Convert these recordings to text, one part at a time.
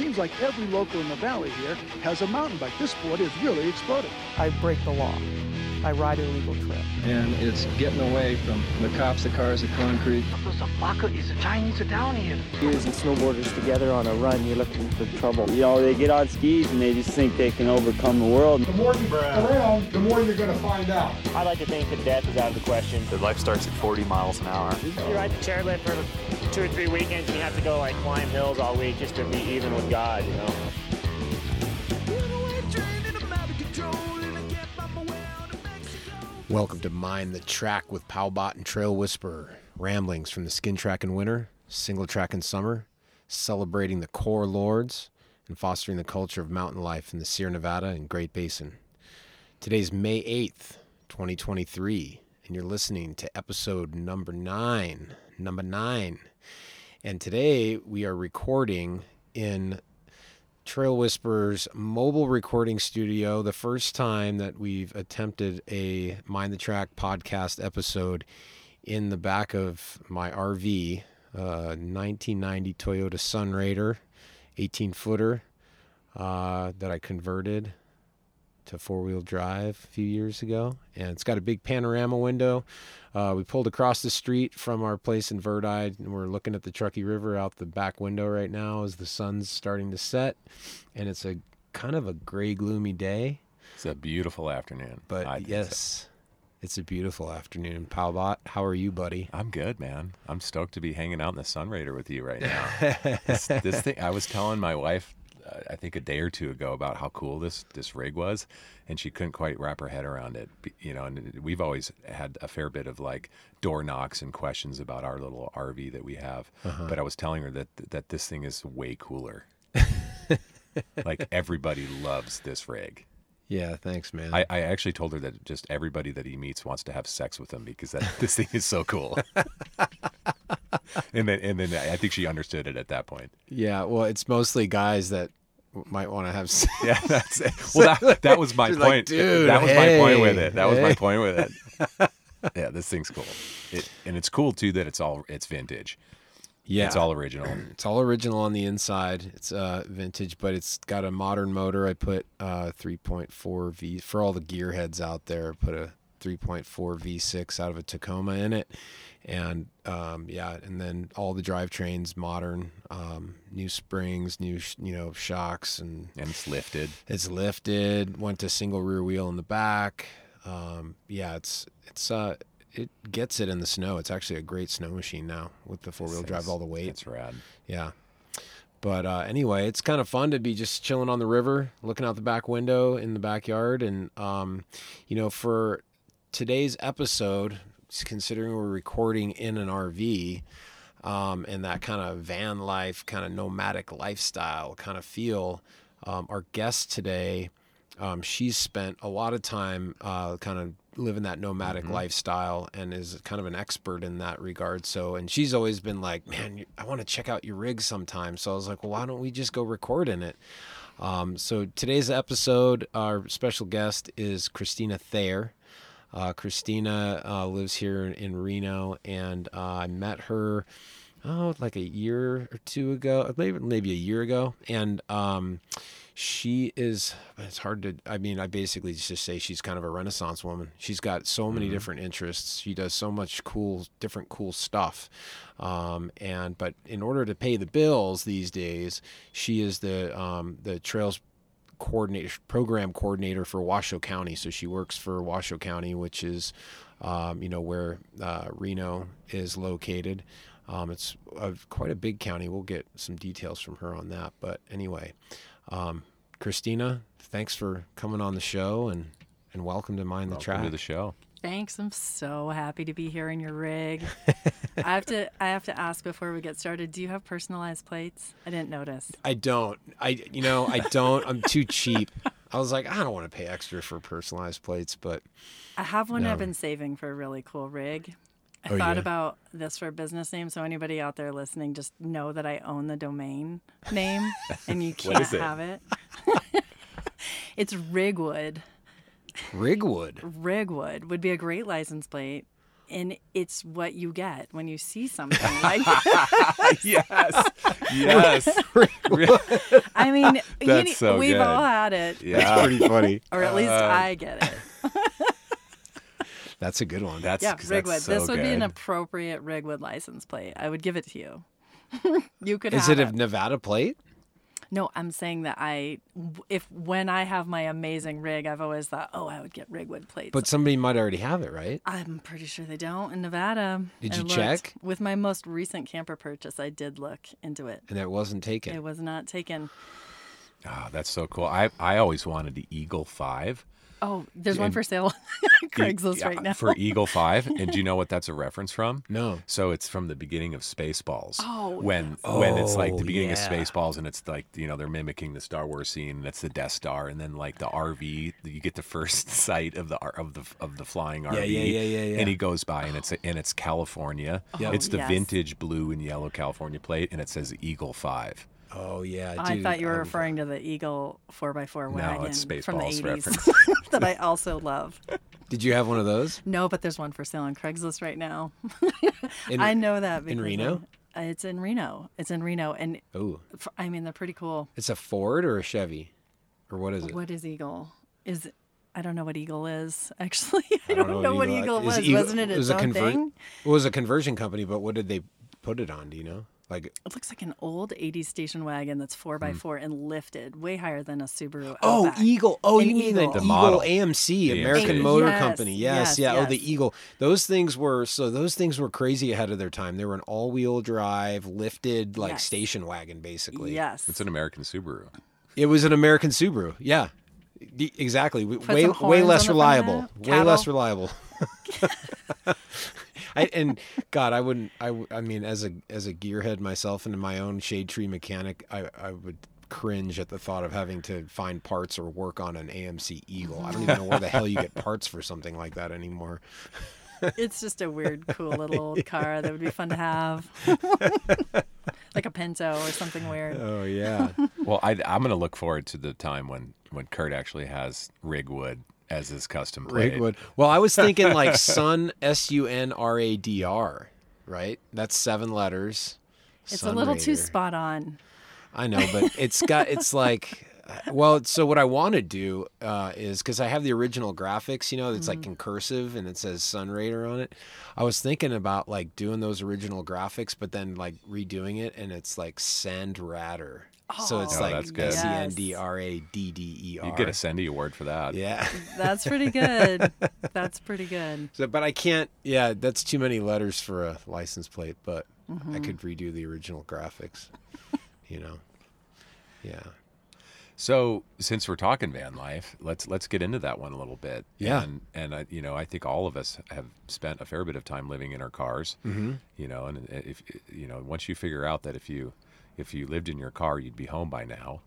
seems like every local in the valley here has a mountain bike. This sport is really exploding. I break the law. I ride a legal trip. And it's getting away from the cops, the cars, the concrete. Those Baka is the Chinese are down here. Skiers and snowboarders together on a run, you're looking for trouble. You know, they get on skis and they just think they can overcome the world. The more you around, the more you're going to find out. I like to think that death is out of the question. The life starts at 40 miles an hour. You ride the chairlift for two or three weekends and you have to go like climb hills all week just to be even with God, you know? Welcome to Mind the Track with Powbot and Trail Whisperer. Ramblings from the skin track in winter, single track in summer, celebrating the core lords and fostering the culture of mountain life in the Sierra Nevada and Great Basin. Today's May 8th, 2023, and you're listening to episode number nine. Number nine. And today we are recording in Trail Whisperer's mobile recording studio, the first time that we've attempted a Mind the Track podcast episode in the back of my RV, uh, 1990 Toyota Sunrader, 18 footer uh, that I converted to four wheel drive a few years ago. And it's got a big panorama window. Uh, we pulled across the street from our place in Verdi, and we're looking at the Truckee River out the back window right now as the sun's starting to set. And it's a kind of a gray, gloomy day. It's a beautiful afternoon. But yes, so. it's a beautiful afternoon. Powbot, how are you, buddy? I'm good, man. I'm stoked to be hanging out in the Sunrader with you right now. this, this thing, I was telling my wife I think a day or two ago about how cool this this rig was, and she couldn't quite wrap her head around it. You know, and we've always had a fair bit of like door knocks and questions about our little RV that we have. Uh-huh. But I was telling her that that this thing is way cooler. like everybody loves this rig. Yeah, thanks, man. I, I, actually told her that just everybody that he meets wants to have sex with him because that this thing is so cool. and then and then I think she understood it at that point. Yeah, well, it's mostly guys that might want to have. Sex. Yeah, that's it. Well, that, that was my point. Like, Dude, that was hey, my point with it. That hey. was my point with it. yeah, this thing's cool. It, and it's cool too that it's all it's vintage. Yeah, it's all original. It's all original on the inside. It's uh, vintage, but it's got a modern motor. I put uh, 3.4 V for all the gearheads out there. Put a 3.4 V6 out of a Tacoma in it, and um, yeah, and then all the drivetrains modern, um, new springs, new sh- you know shocks, and and it's lifted. It's lifted. Went to single rear wheel in the back. Um, yeah, it's it's uh it gets it in the snow. It's actually a great snow machine now with the four wheel drive, all the weight. It's rad. Yeah. But uh, anyway, it's kind of fun to be just chilling on the river, looking out the back window in the backyard, and um, you know, for today's episode, considering we're recording in an RV um, and that kind of van life, kind of nomadic lifestyle kind of feel, um, our guest today, um, she's spent a lot of time uh, kind of living that nomadic mm-hmm. lifestyle and is kind of an expert in that regard. So, and she's always been like, man, I want to check out your rig sometime. So I was like, well, why don't we just go record in it? Um, so today's episode, our special guest is Christina Thayer. Uh, Christina uh, lives here in, Reno, and uh, I met her oh like a year or two ago, maybe maybe a year ago, and um, she is. It's hard to. I mean, I basically just say she's kind of a renaissance woman. She's got so many mm-hmm. different interests. She does so much cool, different cool stuff. Um, and but in order to pay the bills these days, she is the um, the trails coordinator, program coordinator for Washoe County. So she works for Washoe County, which is, um, you know, where uh, Reno is located. Um, it's a, quite a big county. We'll get some details from her on that. But anyway, um, Christina, thanks for coming on the show and, and welcome to Mind welcome the Track. to the show. Thanks. I'm so happy to be here in your rig. I have to I have to ask before we get started, do you have personalized plates? I didn't notice. I don't. I you know, I don't. I'm too cheap. I was like, I don't want to pay extra for personalized plates, but I have one no. I've been saving for a really cool rig. I oh, thought yeah? about this for a business name, so anybody out there listening, just know that I own the domain name, and you can't it? have it. it's Rigwood. Rigwood. Rigwood would be a great license plate. And it's what you get when you see something like yes, yes. I I mean, That's you, so we've good. all had it, Yeah. Pretty funny. or at least Uh, I get it. That's a good one. That's yeah, 'cause that's Rigwood. so this would be an appropriate Rigwood license plate. I would give it to you. you could. Is have it a Nevada plate? No, I'm saying that I, if when I have my amazing rig, I've always thought, oh, I would get Rigwood plates. But somebody might already have it, right? I'm pretty sure they don't in Nevada. Did I you looked. check? With my most recent camper purchase, I did look into it. And it wasn't taken. It was not taken. Oh, that's so cool. I I always wanted the Eagle Five. Oh, there's one for sale on Craigslist Yeah, right now. for Eagle Five. And do you know what that's a reference from? No. So it's from the beginning of Spaceballs. Oh, when when it's like the Oh, beginning yeah. of Spaceballs, and it's like you know they're mimicking the Star Wars scene, and it's the Death Star, and then like the RV, you get the first sight of the R- of the of the flying RV. Yeah, yeah, yeah, yeah, yeah. And he goes by, and it's and it's California. Yep. It's the yes. vintage blue and yellow California plate, and it says Eagle Five. Oh yeah. I thought you were I'm- referring to the Eagle 4x4 wagon it's from the 80s that I also love. Did you have one of those? No, but there's one for sale on Craigslist right now. In- I know that. in Reno? I- it's in Reno. It's in Reno. And Oh, f- I mean, they're pretty cool. it's a Ford or a Chevy, or what is it? What is Eagle? Is I don't know what Eagle is actually. I, don't don't, know, what Eagle is was. Eagle- Wasn't it it its was a own convert- thing? It was a conversion company, but what did they put it on? Do you know? Like, It looks like an old 80s station wagon that's four by four and lifted way higher than a Subaru. Hmm. oh, Outback. Eagle. Oh, An you mean the Eagle. The Eagle. AMC, The American AMC. Motor Yes, Company. Yes, yes, yeah. Oh, the. Eagle. Those things were so. Those things were crazy ahead of their time. They were an all-wheel drive, lifted like Yes. station wagon, basically. Yes. It's an American Subaru. It was an American Subaru. Yeah. D- Exactly. W- Put Way some way horns less on the front of reliable. it. Way less Cattle. reliable. I, and God, I wouldn't. I, I mean, as a as a gearhead myself and my own shade tree mechanic, I, I would cringe at the thought of having to find parts or work on an AMC Eagle. I don't even know where the hell you get parts for something like that anymore. It's just a weird, cool little old car that would be fun to have. like a Pinto or something weird. Oh yeah. Well, I, I'm going to look forward to the time when when Kurt actually has Rigwood as his custom plate. Rigwood. Well, I was thinking like Sun S U N R A D R, right? That's seven letters. It's Sun a little too spot on. I know, but it's got it's like well, so what I want to do uh, is because I have the original graphics, you know, it's like in cursive and it says Sun Raider on it. I was thinking about like doing those original graphics, but then like redoing it, and it's like Send Radder. so it's Oh, like that's good. S E N D R A D D E R. You get a Sendy award for that. yeah. That's pretty good. That's pretty good. So, but I can't. Yeah, that's too many letters for a license plate. But I Mm-hmm. could redo the original graphics. you know. Yeah. So since we're talking van life, let's let's get into that one a little bit. Yeah. And and I, you know, I think all of us have spent a fair bit of time living in our cars. Mm-hmm. You know, and if you know, once you figure out that if you if you lived in your car, you'd be home by now.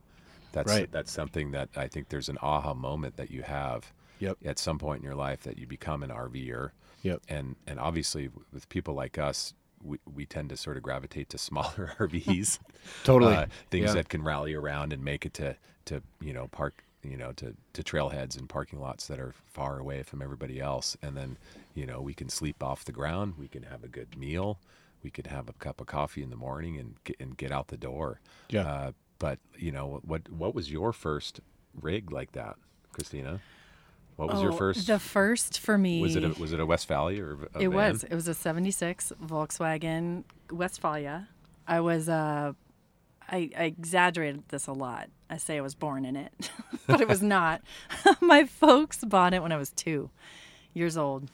That's Right. that's something that I think there's an aha moment that you have Yep. at some point in your life that you become an RVer. Yep. And and obviously with people like us, we, we tend to sort of gravitate to smaller RVs. Totally. Uh, things Yeah. that can rally around and make it to to you know park you know to to trailheads and parking lots that are far away from everybody else and then you know we can sleep off the ground we can have a good meal we could have a cup of coffee in the morning and get, and get out the door Yeah. uh, but you know what what was your first rig like that christina what was your Oh, first The first for me. was it a, was it a Westfalia or a it van? was. It was a 76 Volkswagen Westfalia. I was, uh, I, I exaggerated this a lot. I say I was born in it, but it was not. My folks bought it when I was two years old.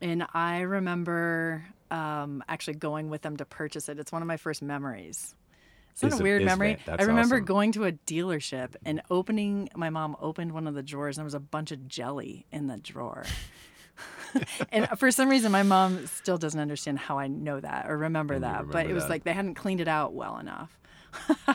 And I remember um, actually going with them to purchase it. It's one of my first memories. Is that Is a weird is memory? I remember awesome. going to a dealership and opening. My mom opened one of the drawers, and there was a bunch of jelly in the drawer. and for some reason, my mom still doesn't understand how I know that or remember And you that. but it was that. like they hadn't cleaned it out well enough.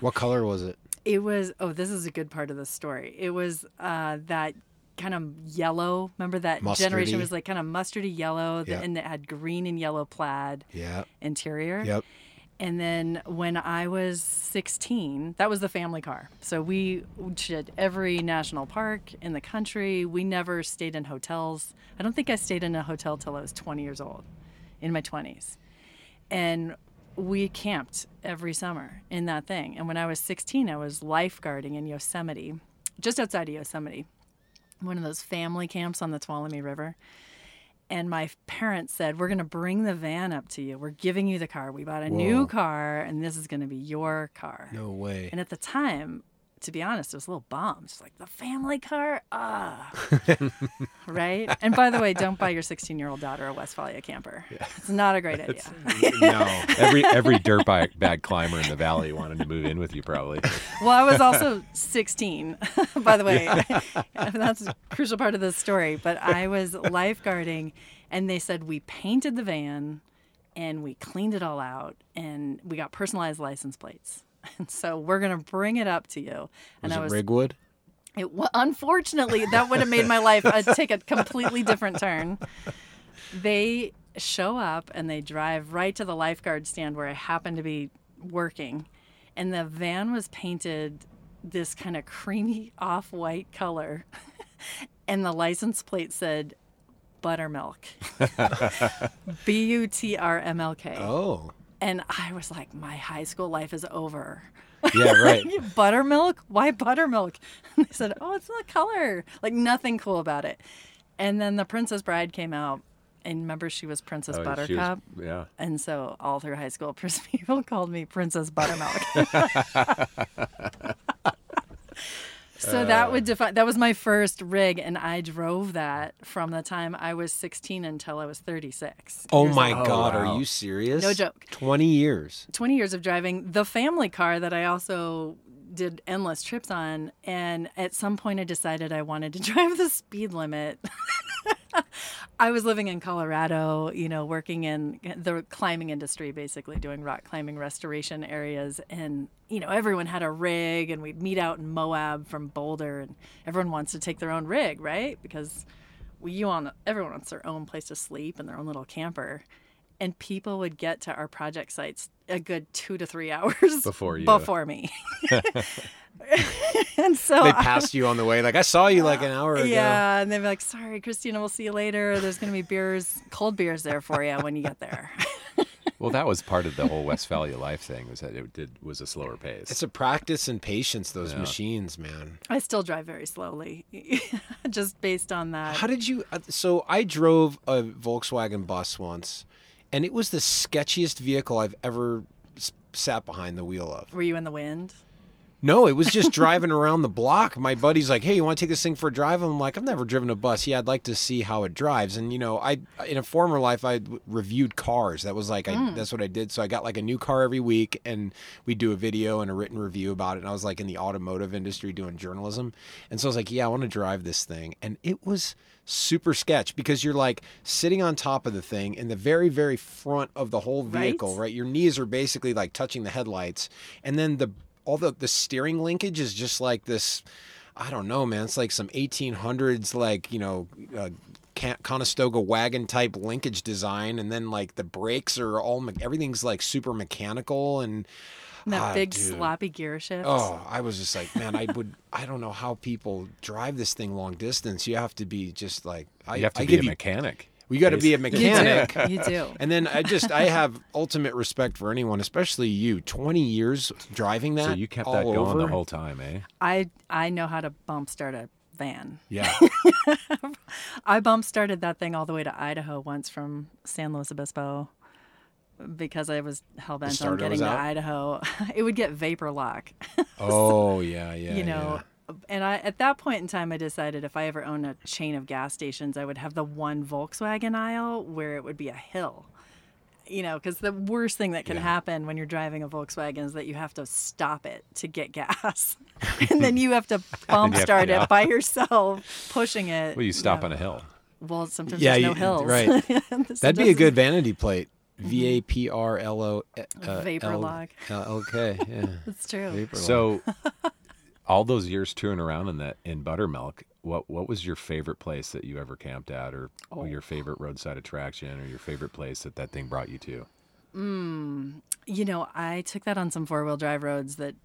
what color was it? It was. Oh, this is a good part of the story. It was uh, that kind of yellow. Remember that generation was like kind of mustardy yellow, Yeah. and it had green and yellow plaid Yeah. interior. Yep. And then when I was 16, that was the family car. So we did every national park in the country. We never stayed in hotels. I don't think I stayed in a hotel till I was 20 years old, in my 20s. And we camped every summer in that thing. And when I was 16, I was lifeguarding in Yosemite, just outside of Yosemite, one of those family camps on the Tuolumne River. And my parents said, We're going to bring the van up to you. We're giving you the car. We bought a Whoa. new car, and this is going to be your car. No way. And at the time, to be honest, it was a little bummed. It's like the family car, ah, right. And by the way, don't buy your 16 year old daughter a Westfalia camper. Yeah. It's not a great idea. no, every every dirt bag, bag climber in the valley wanted to move in with you, probably. Well, I was also 16, by the way. That's a crucial part of this story. But I was lifeguarding, and they said we painted the van, and we cleaned it all out, and we got personalized license plates. And so we're going to bring it up to you. And was I was Rigwood? It unfortunately that would have made my life a, take a completely different turn. They show up and they drive right to the lifeguard stand where I happened to be working, and the van was painted this kind of creamy off-white color, and the license plate said buttermilk. B U T R M L K. Oh. And I was like, my high school life is over. Yeah, right. buttermilk? Why buttermilk? And they said, oh, it's the color. Like nothing cool about it. And then the Princess Bride came out. And remember, she was Princess Oh, she was- Buttercup. yeah. And so all through high school, people called me Princess Buttermilk. So that uh, would define. That was my first rig, and I drove that from the time I was 16 until I was 36. Oh my old. God, oh, wow. are you serious? No joke. 20 years. 20 years of driving the family car that I also did endless trips on. And at some point, I decided I wanted to drive the speed limit. I was living in Colorado, you know, working in the climbing industry, basically doing rock climbing restoration areas. And, you know, everyone had a rig, and we'd meet out in Moab from Boulder, and everyone wants to take their own rig, right? Because we, you want everyone wants their own place to sleep and their own little camper. And people would get to our project sites a good two to three hours Before you. before me. and so They I- passed you on the way. Like, I saw you like an hour ago. yeah, and they'd be like, "Sorry, Christina, we'll see you later. There's going to be beers, cold beers there for you when you get there." Well, that was part of the whole Westfalia life thing was that it did was a slower pace. It's a practice and patience, those Yeah. machines, man. I still drive very slowly, just based on that. How did you? uh, So I drove a Volkswagen bus once, and it was the sketchiest vehicle I've ever sat behind the wheel of. Were you in the wind? No, it was just driving around the block. My buddy's like, "Hey, you want to take this thing for a drive?" I'm like, "I've never driven a bus. Yeah, I'd like to see how it drives." And you know, I in a former life I reviewed cars. That was like, I, mm. that's what I did. So I got like a new car every week, and we do a video and a written review about it. And I was like in the automotive industry doing journalism, and so I was like, "Yeah, I want to drive this thing," and it was super sketch because you're like sitting on top of the thing in the very very front of the whole vehicle Right. right your knees are basically like touching the headlights and then the all the the steering linkage is just like this i don't know man it's like some 1800s like you know uh, Conestoga wagon type linkage design and then like the brakes are all me- everything's like super mechanical and And that Ah, big dude. sloppy gear shift. Oh, I was just like, man, I would, I don't know how people drive this thing long distance. You have to be just like, I you have to I be give a you, mechanic. You got to be a you mechanic. do. You do. And then I just, I have ultimate respect for anyone, especially you. Twenty years driving that. So you kept all that going over. the whole time, eh? I I know how to bump start a van. Yeah. I bump started that thing all the way to Idaho once from San Luis Obispo because I was hell bent on getting to? Idaho. It would get vapor lock. oh yeah, yeah. you know and i at that point in time i decided if i ever own a chain of gas stations i would have the one volkswagen aisle where it would be a hill you know because the worst thing that can Yeah. happen when you're driving a volkswagen is that you have to stop it to get gas and then you have to bump have to- start yeah. it by yourself pushing it Well, you stop Yeah. on a hill. well sometimes Yeah, there's no you- hills right. That'd be a good vanity plate. V A P R L O uh, Vapor L- lock. L- Okay, yeah. That's true Vapor lock. So, all those years touring around in that in Buttermilk, what what was your favorite place that you ever camped at, or Oh. your favorite roadside attraction, or your favorite place that that thing brought you to? You know, I took that on some four wheel drive roads that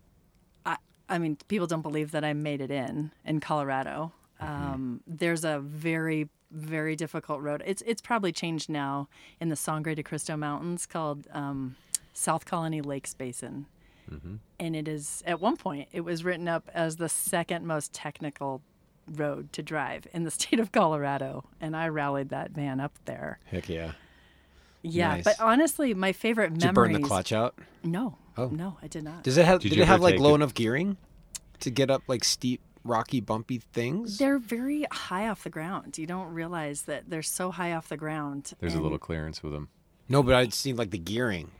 I I mean, people don't believe that I made it in in Colorado. Um, there's a very very difficult road. It's it's probably changed now in the Sangre de Cristo Mountains called um, South Colony Lakes Basin. Mm-hmm. And it is, at one point, it was written up as the second most technical road to drive in the state of Colorado. And I rallied that van up there. Heck yeah. Yeah, nice. but honestly, my favorite did memories. you burn the clutch out? No. Oh. No, I did not. Does it have, did, did it have like low it? enough gearing to get up like steep rocky, bumpy things? They're very high off the ground. You don't realize that they're so high off the ground. There's a little clearance with them. No, but I'd seen like the gearing.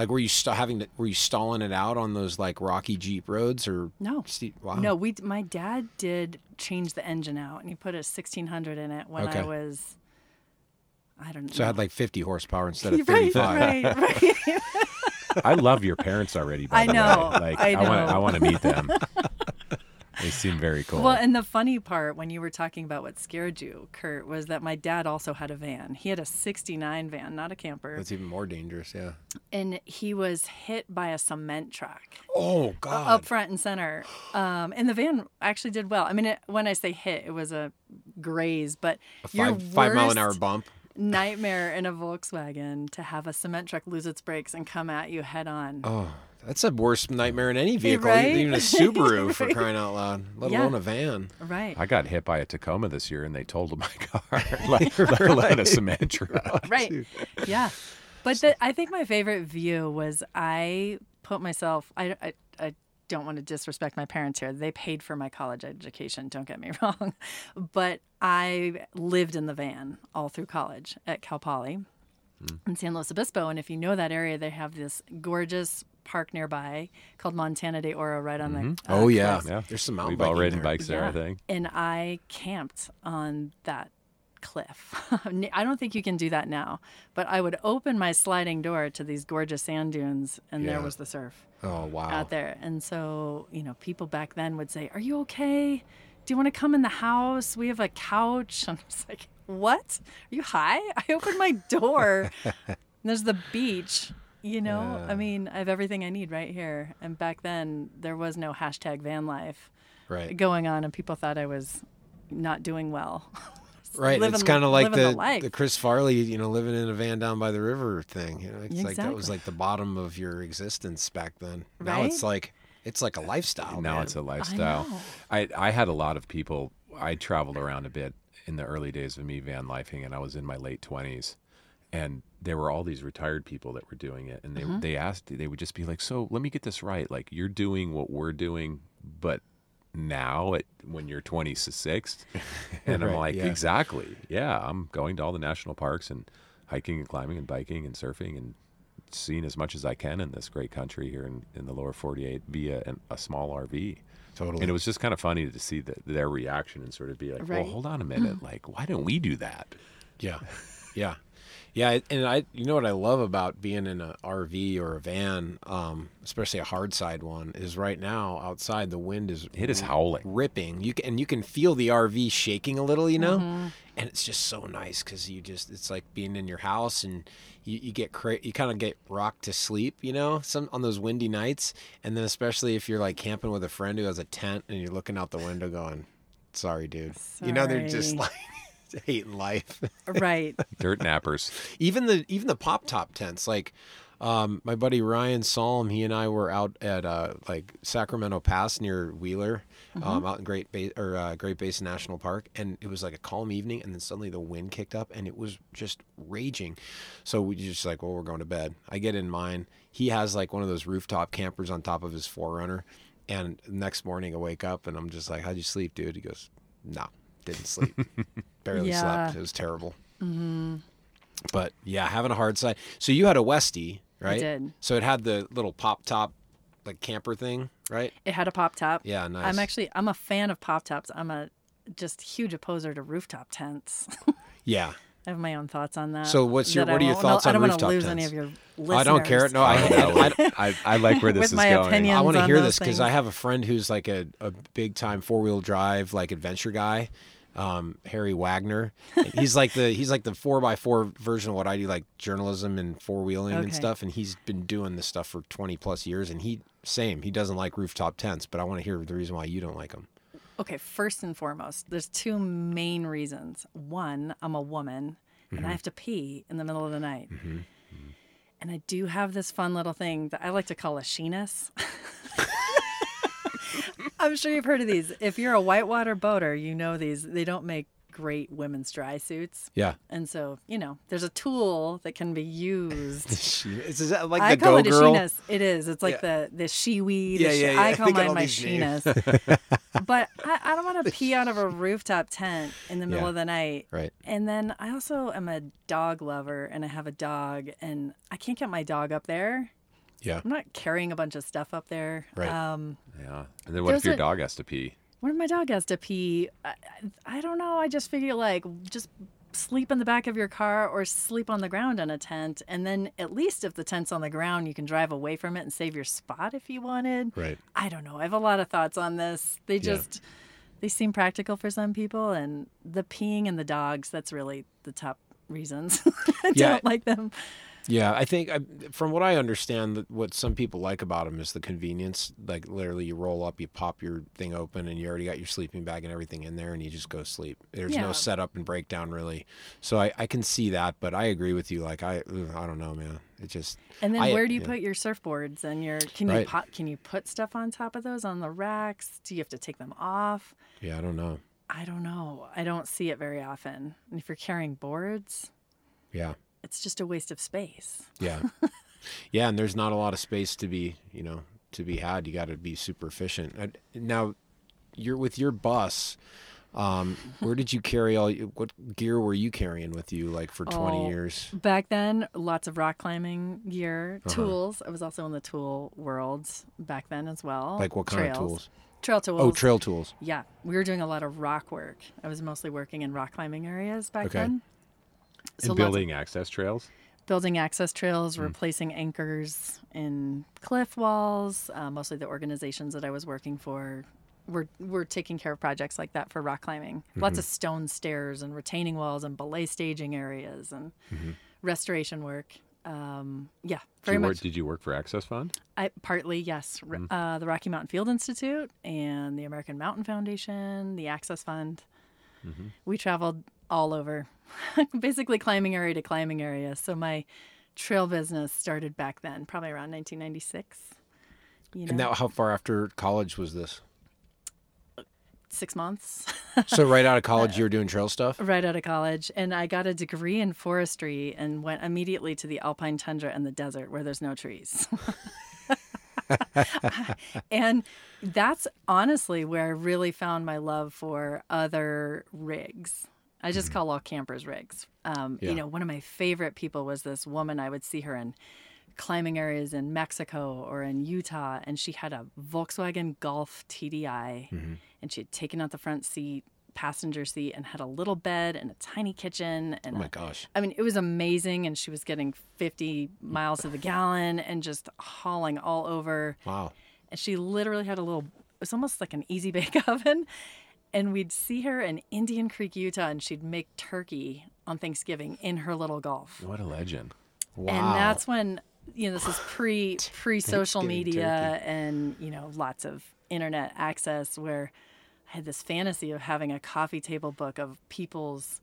Like, were you st- having to, were you stalling it out on those like rocky Jeep roads or no? Steep, wow. No, we my dad did change the engine out and he put a 1600 in it when okay. I was. I don't know. So it had like 50 horsepower instead of 35. right, right, right. I love your parents already. By I know. Way. Like I know. I want I want to meet them. They seem very cool. Well, and the funny part when you were talking about what scared you, Kurt, was that my dad also had a van. He had a 69 van, not a camper. That's even more dangerous, yeah. And he was hit by a cement truck. Oh, God. Up front and center. Um, and the van actually did well. I mean, it, when I say hit, it was a graze, but a five, five mile an hour bump nightmare in a Volkswagen to have a cement truck lose its brakes and come at you head on. Oh, that's a worse nightmare in any vehicle, right? even a Subaru right. for crying out loud, let yeah. alone a van. Right. I got hit by a Tacoma this year and they totaled my car, like, let alone a cement truck. Right. Yeah. But the, I think my favorite view was I put myself, I, I, I don't want to disrespect my parents here. They paid for my college education, don't get me wrong. But I lived in the van all through college at Cal Poly mm. in San Luis Obispo. And if you know that area, they have this gorgeous park nearby called Montana de Oro right on mm-hmm. the. Uh, oh, yeah. yeah. There's some mountain We've all ridden there. bikes there, I think. And I camped on that cliff. I don't think you can do that now, but I would open my sliding door to these gorgeous sand dunes, and yeah. there was the surf. Oh wow! Out there, and so you know, people back then would say, "Are you okay? Do you want to come in the house? We have a couch." I'm just like, "What? Are you high?" I opened my door. And there's the beach. You know, I mean, I have everything I need right here. And back then, there was no hashtag van life right. going on, and people thought I was not doing well. Right. Living, it's kind of like the, the, the, Chris Farley, you know, living in a van down by the river thing. You know, it's exactly. like that was like the bottom of your existence back then. Right? Now it's like it's like a lifestyle. Now man. it's a lifestyle. I, I, I had a lot of people. I traveled around a bit in the early days of me van lifing, and I was in my late twenties, and there were all these retired people that were doing it, and they mm-hmm. they asked they would just be like, "So let me get this right. Like you're doing what we're doing, but now at when you're 26 and i'm like yeah. exactly yeah i'm going to all the national parks and hiking and climbing and biking and surfing and seeing as much as i can in this great country here in, in the lower 48 via an, a small rv totally and it was just kind of funny to see the, their reaction and sort of be like right. well hold on a minute like why don't we do that yeah yeah yeah, and I, you know what I love about being in an RV or a van, um, especially a hard side one, is right now outside the wind is it is howling, ripping. You can and you can feel the RV shaking a little, you know, mm-hmm. and it's just so nice because you just it's like being in your house and you, you get cra- you kind of get rocked to sleep, you know, some on those windy nights, and then especially if you're like camping with a friend who has a tent and you're looking out the window going, "Sorry, dude," Sorry. you know, they're just like hating life. right. Dirt nappers. even the even the pop top tents, like um, my buddy Ryan Salm, he and I were out at uh, like Sacramento Pass near Wheeler, mm-hmm. um, out in Great Bay or uh, Great Basin National Park, and it was like a calm evening, and then suddenly the wind kicked up, and it was just raging. So we just like, well, we're going to bed. I get in mine. He has like one of those rooftop campers on top of his 4Runner, and next morning I wake up and I'm just like, "How'd you sleep, dude?" He goes, "No, didn't sleep." barely yeah. slept. It was terrible. Mm-hmm. But yeah, having a hard side. So you had a Westie, right? I did. So it had the little pop top, like camper thing, right? It had a pop top. Yeah, nice. I'm actually I'm a fan of pop tops. I'm a just huge opposer to rooftop tents. yeah. I have my own thoughts on that. So what's your what are your thoughts on rooftop tents? I don't want to lose any of your listeners. I don't care. No, I I, I, I like where this With is my going. I want to hear this because I have a friend who's like a, a big time four wheel drive like adventure guy, um, Harry Wagner. he's like the he's like the four by four version of what I do, like journalism and four wheeling okay. and stuff. And he's been doing this stuff for twenty plus years. And he same he doesn't like rooftop tents, but I want to hear the reason why you don't like them. Okay, first and foremost, there's two main reasons. One, I'm a woman, mm-hmm. and I mm-hmm. have to pee in the middle of the night. Mm-hmm. And I do have this fun little thing that I like to call a sheenus. I'm sure you've heard of these. If you're a whitewater boater, you know these. They don't make great women's dry suits. Yeah. And so, you know, there's a tool that can be used. is that like I the call Go it a Girl? sheenus. It is. It's like Yeah. the the shiwi. Yeah, the shi- yeah, yeah. I call mine my sheenus. but I, I don't want to pee out of a rooftop tent in the middle Yeah. of the night. Right. And then I also am a dog lover and I have a dog and I can't get my dog up there. Yeah. I'm not carrying a bunch of stuff up there. Right. Um, Yeah. And then what if your a- dog has to pee? what if my dog has to pee? I, I I don't know. I just figure like just sleep in the back of your car or sleep on the ground in a tent. And then at least if the tent's on the ground, you can drive away from it and save your spot if you wanted. Right. I don't know. I have a lot of thoughts on this. They just they seem practical for some people and the peeing and the dogs, that's really the top reasons. I Yeah. don't like them. Yeah, I think I, from what I understand, that what some people like about them is the convenience. Like literally, you roll up, you pop your thing open, and you already got your sleeping bag and everything in there, and you just go sleep. There's Yeah. no setup and breakdown really. So I, I can see that, but I agree with you. Like I, I don't know, man. It just And then I- where do you yeah. put your surfboards and your can you Right. pop, can you put stuff on top of those on the racks? Do you have to take them off? yeah, I don't know. I don't know. I don't see it very often. And if you're carrying boards, Yeah, it's just a waste of space. yeah, yeah. And there's not a lot of space to be, you know, to be had. You got to be super efficient. Now, you're with your bus. Um, where did you carry all? What gear were you carrying with you, like for 20 Oh, years? Back then, lots of rock climbing gear, Uh-huh. tools. I was also in the tool world back then as well. Like what kind Trails. of tools? Trail tools. Oh, trail tools. Yeah, we were doing a lot of rock work. I was mostly working in rock climbing areas back Okay. then. And lots of- building access trails? building access trails, Hmm. replacing anchors in cliff walls. Uh, mostly the organizations that I was working for were were taking care of projects like that for rock climbing. Lots Mm-hmm. of stone stairs and retaining walls and belay staging areas and Mm-hmm. restoration work. Um, yeah, Did very work, much. did you work for Access Fund? I partly yes, Mm-hmm. uh, the Rocky Mountain Field Institute and the American Mountain Foundation, the Access Fund. Mm-hmm. We traveled all over, basically climbing area to climbing area. So my trail business started back then, probably around 1996. You know, And now, how far after college was this? six months So right out of college, you were doing trail stuff. right out of college, and I got a degree in forestry and went immediately to the alpine tundra and the desert where there's no trees. and that's honestly where I really found my love for other rigs. I just call all campers rigs. Um, Yeah. You know, one of my favorite people was this woman. I would see her in climbing areas in Mexico or in Utah, and she had a Volkswagen Golf TDI, and she had taken out the front seat, passenger seat, and had a little bed and a tiny kitchen. And Oh my a- gosh. I mean, it was amazing, and she was getting 50 miles to the gallon and just hauling all over. Wow. And she literally had a little, it was almost like an easy bake oven. And we'd see her in Indian Creek, Utah, and she'd make turkey on Thanksgiving in her little golf. What a legend. Wow. And that's when, you know, this is pre pre social media and, you know, lots of internet access where I had this fantasy of having a coffee table book of people's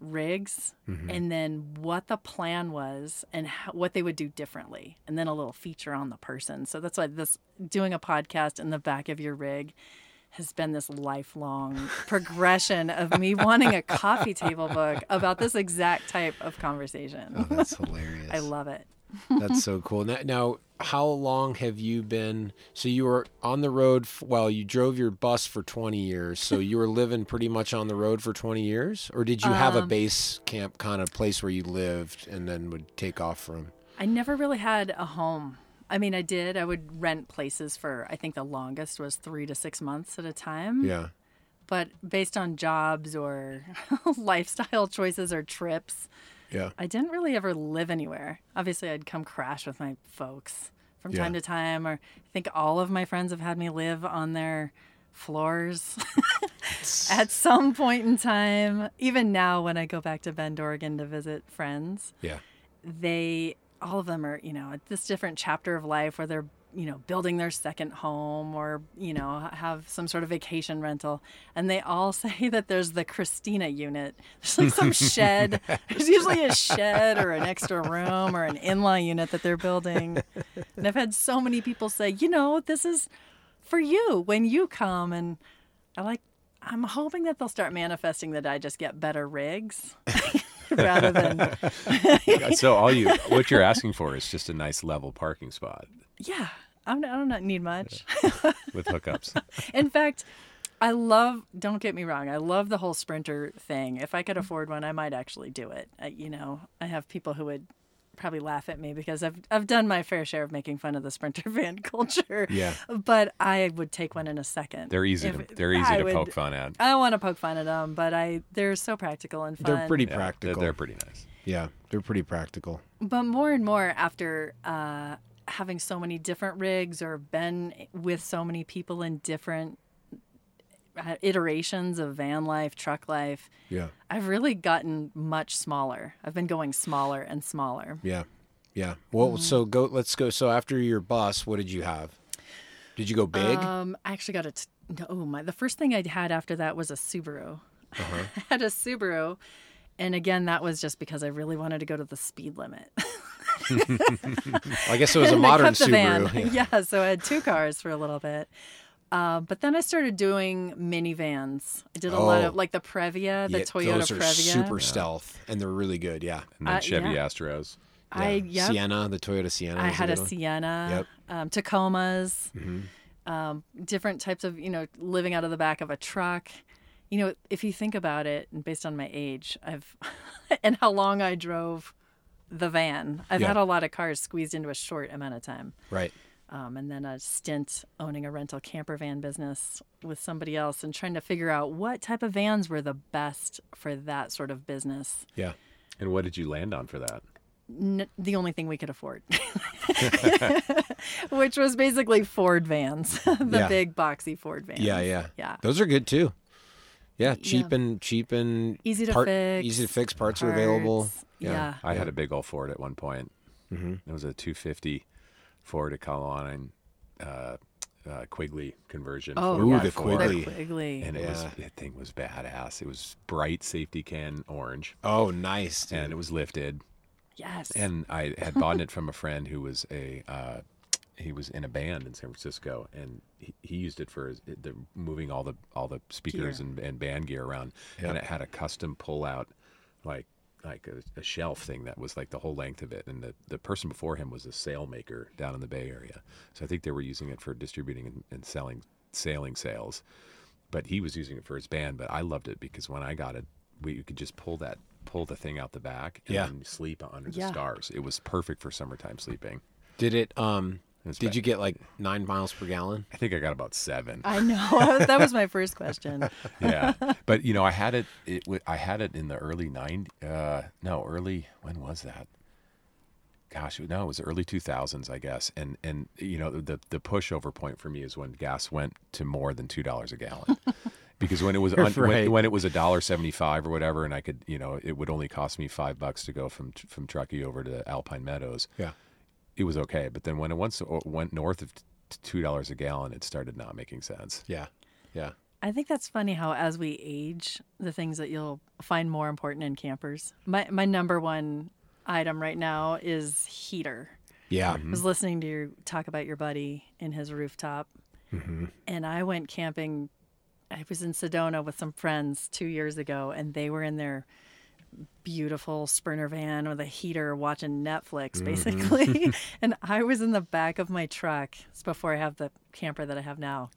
rigs mm-hmm. and then what the plan was and how, what they would do differently and then a little feature on the person. So that's why this doing a podcast in the back of your rig has been this lifelong progression of me wanting a coffee table book about this exact type of conversation. Oh, that's hilarious. I love it. That's so cool. Now, now, how long have you been? So you were on the road. f- Well, you drove your bus for 20 years. So you were living pretty much on the road for 20 years, or did you have Um, a base camp kind of place where you lived and then would take off from? I never really had a home. I mean, I did. I would rent places for, I think the longest was three to six months at a time. Yeah. But based on jobs or lifestyle choices or trips, Yeah. I didn't really ever live anywhere. Obviously, I'd come crash with my folks from Yeah. time to time, or I think all of my friends have had me live on their floors at some point in time. Even now, when I go back to Bend, Oregon to visit friends, Yeah. they all of them are you know at this different chapter of life where they're you know, building their second home or, you know, have some sort of vacation rental. And they all say that there's the Christina unit. There's like some shed. There's usually a shed or an extra room or an in law unit that they're building. And I've had so many people say, you know, this is for you when you come. And I like, I'm hoping that they'll start manifesting that I just get better rigs. rather than so all you what you're asking for is just a nice level parking spot yeah, I'm, I don't need much. With hookups. In fact, I love, don't get me wrong, I love the whole sprinter thing. If I could mm-hmm. afford one, I might actually do it. I, you know, I have people who would probably laugh at me because I've I've done my fair share of making fun of the sprinter van culture. Yeah. But I would take one in a second. They're easy If- to they're easy I to would- poke fun at. I don't want to poke fun at them, but I they're so practical and fun. They're pretty Yeah, practical. They're, they're pretty nice. yeah, they're pretty practical. But more and more after uh, having so many different rigs or been with so many people in different iterations of van life, truck life, Yeah. I've really gotten much smaller. I've been going smaller and smaller. Yeah. Yeah. Well, Mm-hmm. so go. Let's go. So after your bus, what did you have? Did you go big? Um, I actually got a t- no, oh my. The first thing I had after that was a Subaru. Uh-huh. I had a Subaru, and again, that was just because I really wanted to go to the speed limit. I guess it was a modern kept the van. Subaru. Yeah, so I had two cars for a little bit. Uh, but then I started doing minivans. I did a lot Oh. of like the Previa, the Yeah, Toyota those are Previa. super stealth, and they're really good. Yeah. And then Uh, Chevy yeah. Astros. I Yeah. yep. Sienna, the Toyota Sienna. I had a good one. Sienna, Yep. um, Tacomas, Mhm. um, different types of you know living out of the back of a truck. You know, if you think about it, and based on my age, I've and how long I drove the van, I've Yeah. had a lot of cars squeezed into a short amount of time. Right. Um, and then a stint owning a rental camper van business with somebody else and trying to figure out what type of vans were the best for that sort of business. Yeah. And what did you land on for that? N- the only thing we could afford, which was basically Ford vans, the Yeah. big boxy Ford vans. Yeah. Yeah. Yeah. Those are good too. Yeah. Cheap Yeah. and cheap and Easy to part, fix. Easy to fix. Parts, are available. Yeah. Yeah. I had a big old Ford at one point. Mm-hmm. It was a 250 Ford Econoline uh, uh, Quigley conversion. Oh, Ooh, the Quigley. The Quigley. And it was Yeah. that thing was badass. It was bright safety can orange, Oh, nice. Dude. and it was lifted. yes. And I had bought it from a friend who was a uh, he was in a band in San Francisco, and he, he used it for his, the, moving all the all the speakers and, and band gear around. Yeah. And it had a custom pull out, like like a, a shelf thing that was like the whole length of it. And the, the person before him was a sail maker down in the Bay Area, so I think they were using it for distributing and, and selling sailing sails. But he was using it for his band. But I loved it because when I got it, we you could just pull that pull the thing out the back and Yeah. sleep under Yeah. the stars. It was perfect for summertime sleeping. Did it? Um. It's Did ba- you get like nine miles per gallon? I think I got about seven. I know. that was my first question. yeah, but you know, I had it. It I had it in the early nine. Uh, no, early. When was that? Gosh, no, it was early two thousands, I guess. And and you know, the the pushover point for me is when gas went to more than two dollars a gallon. Because when it was un, Right. when, when it was a dollar seventy five or whatever, and I could, you know, it would only cost me five bucks to go from from Truckee over to Alpine Meadows. Yeah. It was okay. But then when it once uh, went north of two dollars a gallon, it started not making sense. Yeah. Yeah. I think that's funny how as we age, the things that you'll find more important in campers. My my number one item right now is heater. Yeah. Mm-hmm. I was listening to you talk about your buddy in his rooftop, mm-hmm. and I went camping. I was in Sedona with some friends two years ago, and they were in their beautiful sprinter van with a heater watching Netflix, mm-hmm. basically. and I was in the back of my truck. It's before I have the camper that I have now,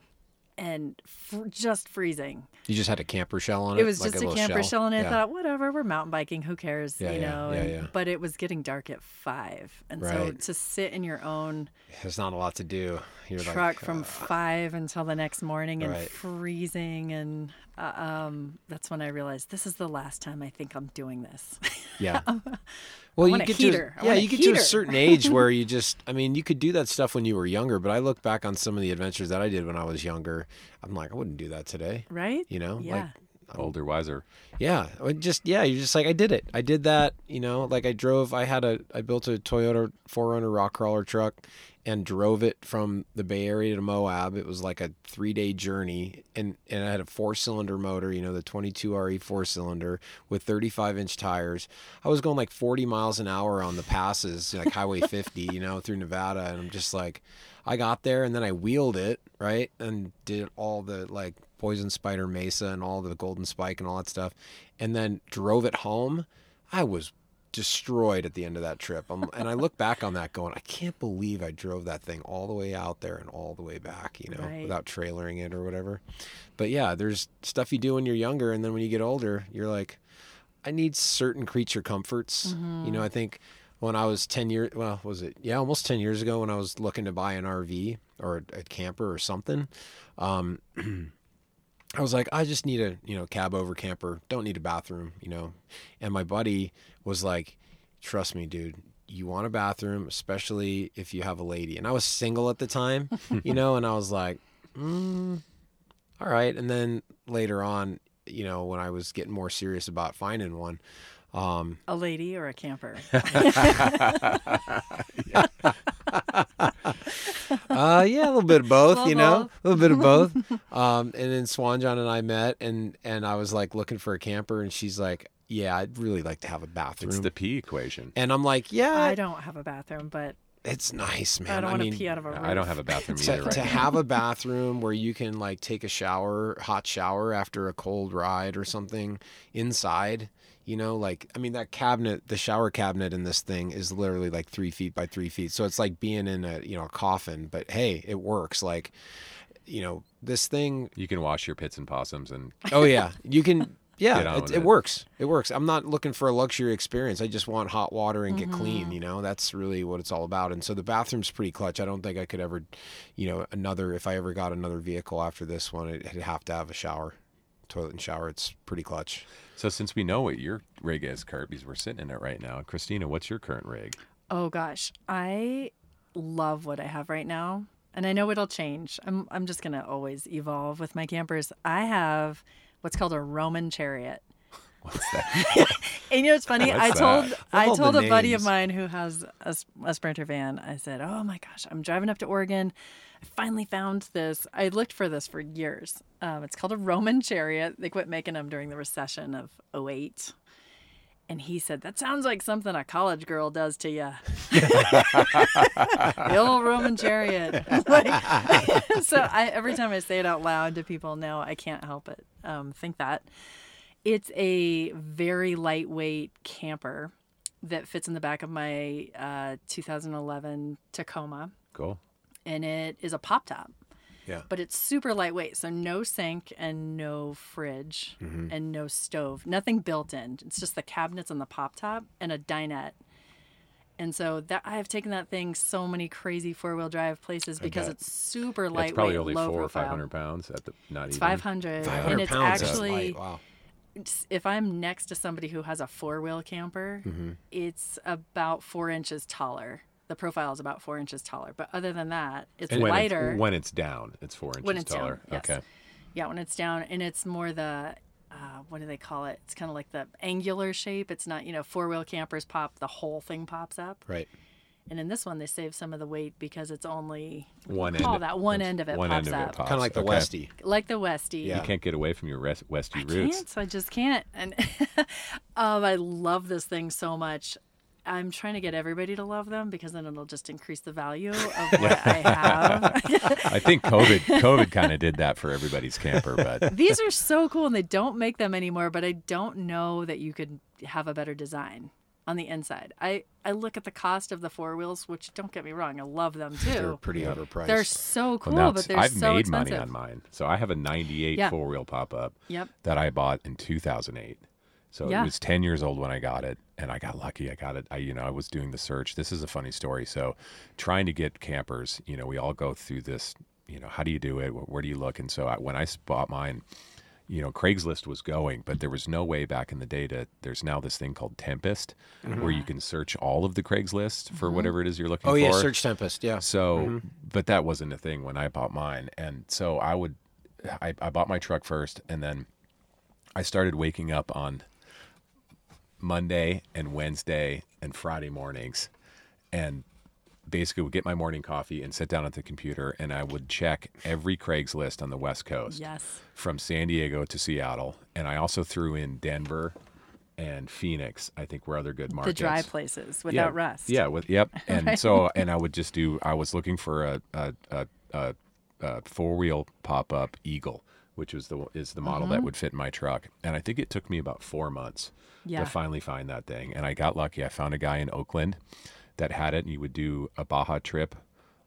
and fr- just freezing. You just had a camper shell on it. It was like just a, little camper shell, and I Yeah. thought, whatever, we're mountain biking. Who cares? Yeah, you yeah, know. and-. But it was getting dark at five, and so to sit in your own There's not a lot to do. You're truck like, from uh, five until the next morning and Right. freezing, and uh, um, that's when I realized this is the last time I think I'm doing this. Yeah. Well, you a get heater. I to yeah, a you get to a certain age where you just I mean, you could do that stuff when you were younger, but I look back on some of the adventures that I did when I was younger. I'm like, I wouldn't do that today. right? You know, like Yeah. older, wiser. Yeah, just yeah, you're just like I did it. I did that. You know, like I drove. I had a I built a Toyota 4Runner rock crawler truck, and drove it from the Bay Area to Moab. It was like a three day journey, and and I had a four cylinder motor. You know, the 22 RE four cylinder with 35 inch tires. I was going like 40 miles an hour on the passes, like Highway 50. You know, through Nevada, and I'm just like. I got there and then I wheeled it, right? And did all the like Poison Spider Mesa and all the Golden Spike and all that stuff. And then drove it home. I was destroyed at the end of that trip. Um, and I look back on that going, I can't believe I drove that thing all the way out there and all the way back, you know, right. without trailering it or whatever. But yeah, there's stuff you do when you're younger. And then when you get older, you're like, I need certain creature comforts. Mm-hmm. You know, I think when I was 10 years, well, was it? Yeah, almost 10 years ago when I was looking to buy an RV or a, a camper or something. Um, I was like, I just need a, you know, cab over camper. Don't need a bathroom, you know. And my buddy was like, trust me, dude, you want a bathroom, especially if you have a lady. And I was single at the time, you know, and I was like, mm, all right. And then later on, you know, when I was getting more serious about finding one, um, a lady or a camper? yeah. uh, yeah, a little bit of both, you know, a little bit of both. Um, and then Swan John and I met, and and I was like looking for a camper, and she's like, "Yeah, I'd really like to have a bathroom." It's the P equation. And I'm like, "Yeah, I don't have a bathroom, but it's nice, man. I don't I want to pee out of a roof. I don't have a bathroom to, either. to have a bathroom where you can like take a shower, hot shower after a cold ride or something inside you know, like I mean that cabinet, the shower cabinet in this thing is literally like three feet by three feet. So it's like being in a you know a coffin. But hey, it works. Like, you know, this thing. You can wash your pits and possums and. Oh yeah, you can. Yeah, it, it, it, works. It works. I'm not looking for a luxury experience. I just want hot water and get mm-hmm. clean. You know, that's really what it's all about. And so the bathroom's pretty clutch. I don't think I could ever, you know, another. If I ever got another vehicle after this one, it'd have to have a shower, toilet and shower. It's pretty clutch. So since we know what your rig is, Kurt, because we're sitting in it right now, Christina, what's your current rig? Oh gosh, I love what I have right now, and I know it'll change. I'm I'm just gonna always evolve with my campers. I have what's called a Roman chariot. What's that? and you know it's funny. What's I told I told a names. buddy of mine who has a, a Sprinter van. I said, "Oh my gosh, I'm driving up to Oregon. I finally found this. I looked for this for years. Um, it's called a Roman chariot. They quit making them during the recession of 08. And he said, That sounds like something a college girl does to you. the old Roman chariot. so I, every time I say it out loud to people now, I can't help it. Um, think that. It's a very lightweight camper that fits in the back of my uh, 2011 Tacoma. Cool and it is a pop top. Yeah. But it's super lightweight, so no sink and no fridge mm-hmm. and no stove. Nothing built in. It's just the cabinets and the pop top and a dinette. And so that I have taken that thing so many crazy four wheel drive places because it's super lightweight. It's probably only four or five hundred pounds at the not it's even five hundred. And it's actually wow. If I'm next to somebody who has a four wheel camper, mm-hmm. it's about four inches taller the profile is about four inches taller. But other than that, it's and lighter. When it's, when it's down, it's four inches when it's taller. Down, yes. Okay. Yeah, when it's down, and it's more the uh, what do they call it? It's kind of like the angular shape. It's not you know four wheel campers pop the whole thing pops up. Right. And in this one, they save some of the weight because it's only one end. All that one end of it one pops end of it pops. Kind of like the okay. Westie. Like the Westie. Yeah. You can't get away from your rest, Westie I roots. Can't, so I just can't. And um, I love this thing so much. I'm trying to get everybody to love them because then it'll just increase the value of what I have. I think COVID COVID kind of did that for everybody's camper, but these are so cool and they don't make them anymore, but I don't know that you could have a better design on the inside. I I look at the cost of the four wheels, which don't get me wrong, I love them too. They're pretty overpriced. They're so cool, well, but they're I've so made expensive. money on mine. So I have a 98 yeah. four wheel pop up yep. that I bought in 2008. So yeah. it was 10 years old when I got it and I got lucky. I got it. I, you know, I was doing the search. This is a funny story. So trying to get campers, you know, we all go through this, you know, how do you do it? Where do you look? And so I, when I bought mine, you know, Craigslist was going, but there was no way back in the day to, there's now this thing called Tempest mm-hmm. where you can search all of the Craigslist for mm-hmm. whatever it is you're looking oh, for. Oh yeah. Search Tempest. Yeah. So, mm-hmm. but that wasn't a thing when I bought mine. And so I would, I, I bought my truck first and then I started waking up on Monday and Wednesday and Friday mornings, and basically would get my morning coffee and sit down at the computer and I would check every Craigslist on the West Coast. Yes. From San Diego to Seattle. And I also threw in Denver and Phoenix, I think were other good markets. The dry places without yeah, rust. Yeah, with yep. And right. so and I would just do I was looking for a a, a, a, a four wheel pop up Eagle, which was the is the model that would fit my truck. And I think it took me about four months yeah. to finally find that thing. And I got lucky. I found a guy in Oakland that had it, and he would do a Baja trip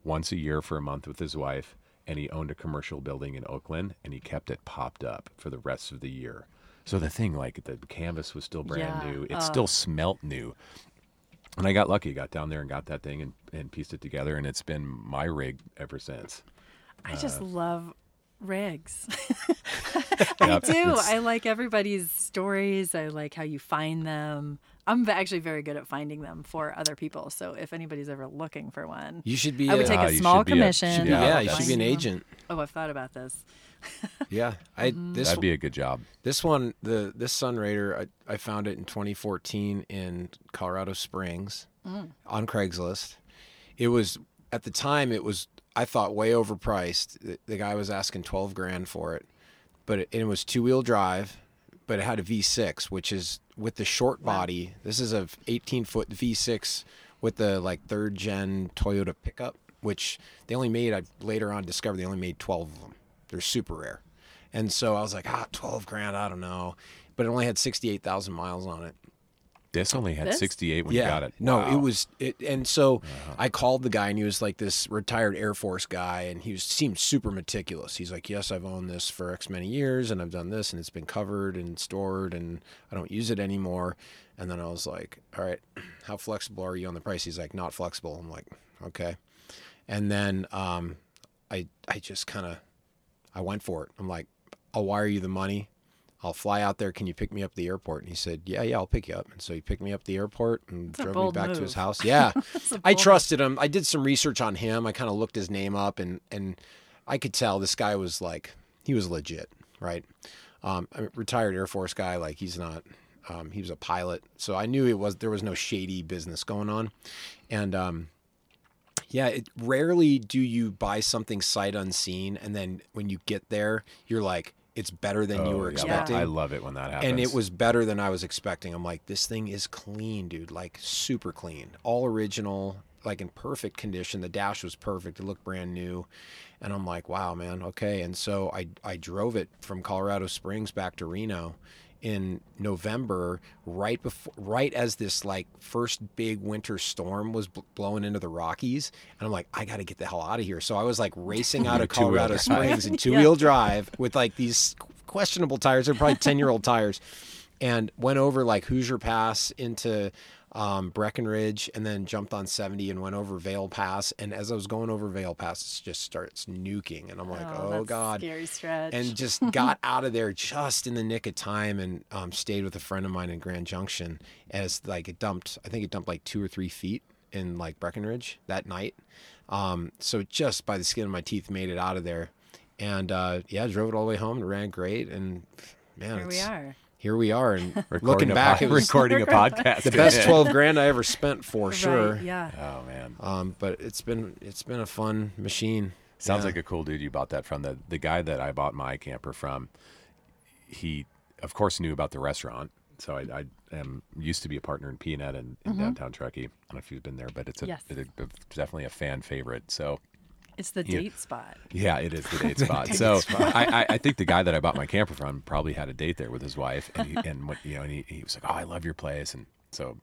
once a year for a month with his wife. And he owned a commercial building in Oakland, and he kept it popped up for the rest of the year. So the thing, like the canvas was still brand Yeah. new, it Oh. still smelt new. And I got lucky, got down there and got that thing and, and pieced it together, and it's been my rig ever since. I Uh, just love rigs. I do. it's- I like everybody's stories. I like how you find them. I'm actually very good at finding them for other people. So if anybody's ever looking for one, You should be. I would a- take Ah, a you small should be a- commission. yeah, you should be an them. agent. Oh, I've thought about this. Yeah, I Mm-hmm. this That'd be a good job. This one, the this Sunrader, I, I found it in 2014 in Colorado Springs Mm. on Craigslist. It was at the time it was I thought way overpriced. The, the guy was asking 12 grand for it, but it, it was two wheel drive, but it had a V6, which is with the short body. This is a 18 foot V6 with the like third gen Toyota pickup, which they only made. I later on discovered they only made 12 of them. They're super rare. And so I was like, ah, 12 grand, I don't know. But it only had 68,000 miles on it. This only had This? 68 when you got it. No, Wow. it was it and so Uh-huh. I called the guy and he was like this retired Air Force guy and he was seemed super meticulous. He's like, "Yes, I've owned this for X many years and I've done this and it's been covered and stored and I don't use it anymore." And then I was like, "All right, how flexible are you on the price?" He's like, "Not flexible." I'm like, "Okay." And then um I I just kind of I went for it. I'm like, I'll wire you the money. I'll fly out there. Can you pick me up at the airport? And he said, Yeah, yeah, I'll pick you up. And so he picked me up at the airport and That's drove me back to his house. Yeah. I I trusted him. I did some research on him. I kind of looked his name up and and I could tell this guy was like he was legit, right? Um, a retired Air Force guy, like he's not. Um, he was a pilot, so I knew it was there was no shady business going on, and um, yeah, it, rarely do you buy something sight unseen, and then when you get there, you're like, it's better than you Oh, were yeah, expecting. I love it when that happens. And it was better than I was expecting. I'm like, this thing is clean, dude. Like super clean, all original, like in perfect condition. The dash was perfect. It looked brand new, and I'm like, wow, man, okay. And so I I drove it from Colorado Springs back to Reno in November, right before, right as this like first big winter storm was bl- blowing into the Rockies, and I'm like, I got to get the hell out of here. So I was like racing out of Colorado. Springs in two wheel drive with like these questionable tires. They're probably 10 year old tires. And went over like Hoosier Pass into um, Breckenridge and then jumped on 70 and went over Vail Pass. And as I was going over Vail Pass, it just starts nuking. And I'm like, oh, that's God. Scary stretch. And just got out of there just in the nick of time and um, stayed with a friend of mine in Grand Junction as like it dumped, I think it dumped like two or three feet in like Breckenridge that night. Um, so just by the skin of my teeth made it out of there. And uh, yeah, drove it all the way home and ran great. And man, Here we it's- are. Here we are. And looking back, pod- it was recording a podcast. the best 12 grand I ever spent for sure. Yeah. Oh man, Um, but it's been it's been a fun machine. sounds Yeah. like a cool dude you bought that from. The the guy that I bought my camper from, he of course knew about the restaurant. So I, I am used to be a partner in Pianeta in, in downtown Truckee. I don't know if you've been there, but it's a, Yes. it- it's definitely a fan favorite. So It's the Yeah. date spot. Yeah, it is the date spot. so I, I, I think the guy that I bought my camper from probably had a date there with his wife, and he, and what, you know, and he, he was like, "Oh, I love your place," and so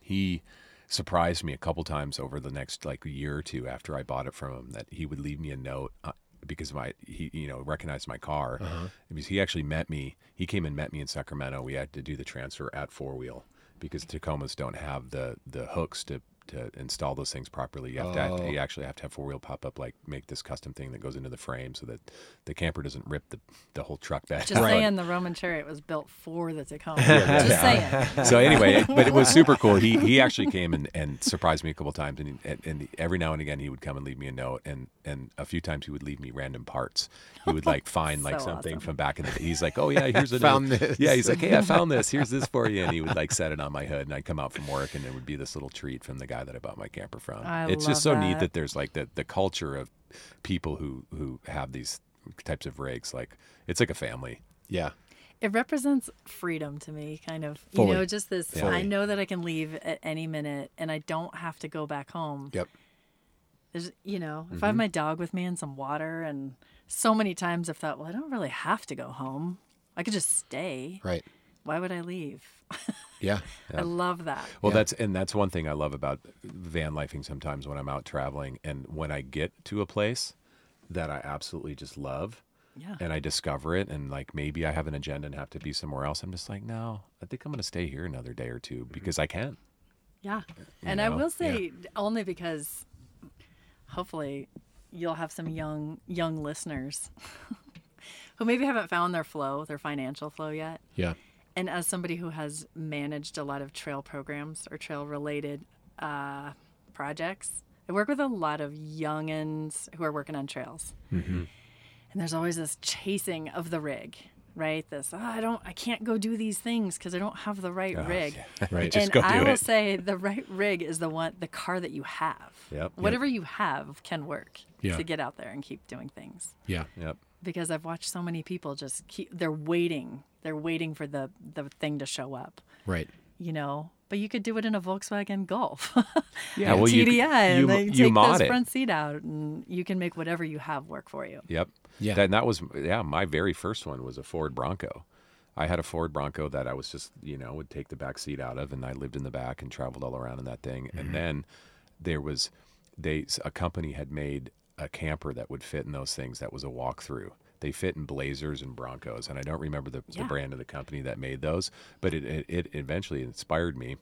he surprised me a couple times over the next like year or two after I bought it from him that he would leave me a note. Uh, because my he you know recognized my car because he actually met me he came and met me in Sacramento we had to do the transfer at four wheel because Tacomas don't have the the hooks to to install those things properly. You have Oh. to you actually have to have four wheel pop up like make this custom thing that goes into the frame so that the camper doesn't rip the, the whole truck bed. Just saying, the Roman chariot was built for the Tacoma. Just saying. so anyway, but it was super cool. He he actually came and, and surprised me a couple times, and, he, and and every now and again he would come and leave me a note, and and a few times he would leave me random parts. He would like find like something awesome. from back in the day. He's like, oh yeah, here's a Found note. this. Yeah, he's like, hey, I found this. Here's this for you, and he would like set it on my hood, and I'd come out from work, and it would be this little treat from the guy that I bought my camper from. I it's just so love neat that. that there's like the the culture of people who who have these types of rigs. Like it's like a family. Yeah. It represents freedom to me, kind of. Fully. You know, just this Fully. I know that I can leave at any minute and I don't have to go back home. Yep. There's, you know, if Mm-hmm. I have my dog with me and some water, and so many times I've thought, well, I don't really have to go home. I could just stay. Right. Why would I leave? Yeah. I love that. Well, Yeah. that's and that's one thing I love about van lifing. Sometimes when I'm out traveling, and when I get to a place that I absolutely just love, Yeah. and I discover it, and like maybe I have an agenda and have to be somewhere else, I'm just like, no, I think I'm going to stay here another day or two mm-hmm. because I can. Yeah. And I will say only because hopefully you'll have some young young listeners who maybe haven't found their flow, their financial flow yet. Yeah. And as somebody who has managed a lot of trail programs or trail related uh, projects, I work with a lot of youngins who are working on trails. Mm-hmm. And there's always this chasing of the rig, right? This, oh, I don't, I can't go do these things because I don't have the right Oh, rig. Right. Just and go I do will it. say the right rig is the one, the car that you have. Yep. Whatever you have can work Yeah. to get out there and keep doing things. Yeah. Yep. Because I've watched so many people just keep, they're waiting. They're waiting for the, the thing to show up, Right. you know? But you could do it in a Volkswagen Golf. Yeah. a Well, you TDI, and you, they you take mod this it. front seat out, and you can make whatever you have work for you. Yep. Yeah. That, and that was yeah. My very first one was a Ford Bronco. I had a Ford Bronco that I was just you know would take the back seat out of, and I lived in the back and traveled all around in that thing. And mm-hmm. then there was they a company had made a camper that would fit in those things. That was a walkthrough. They fit in Blazers and Broncos, and I don't remember the, the brand of the company that made those, but it, it it eventually inspired me,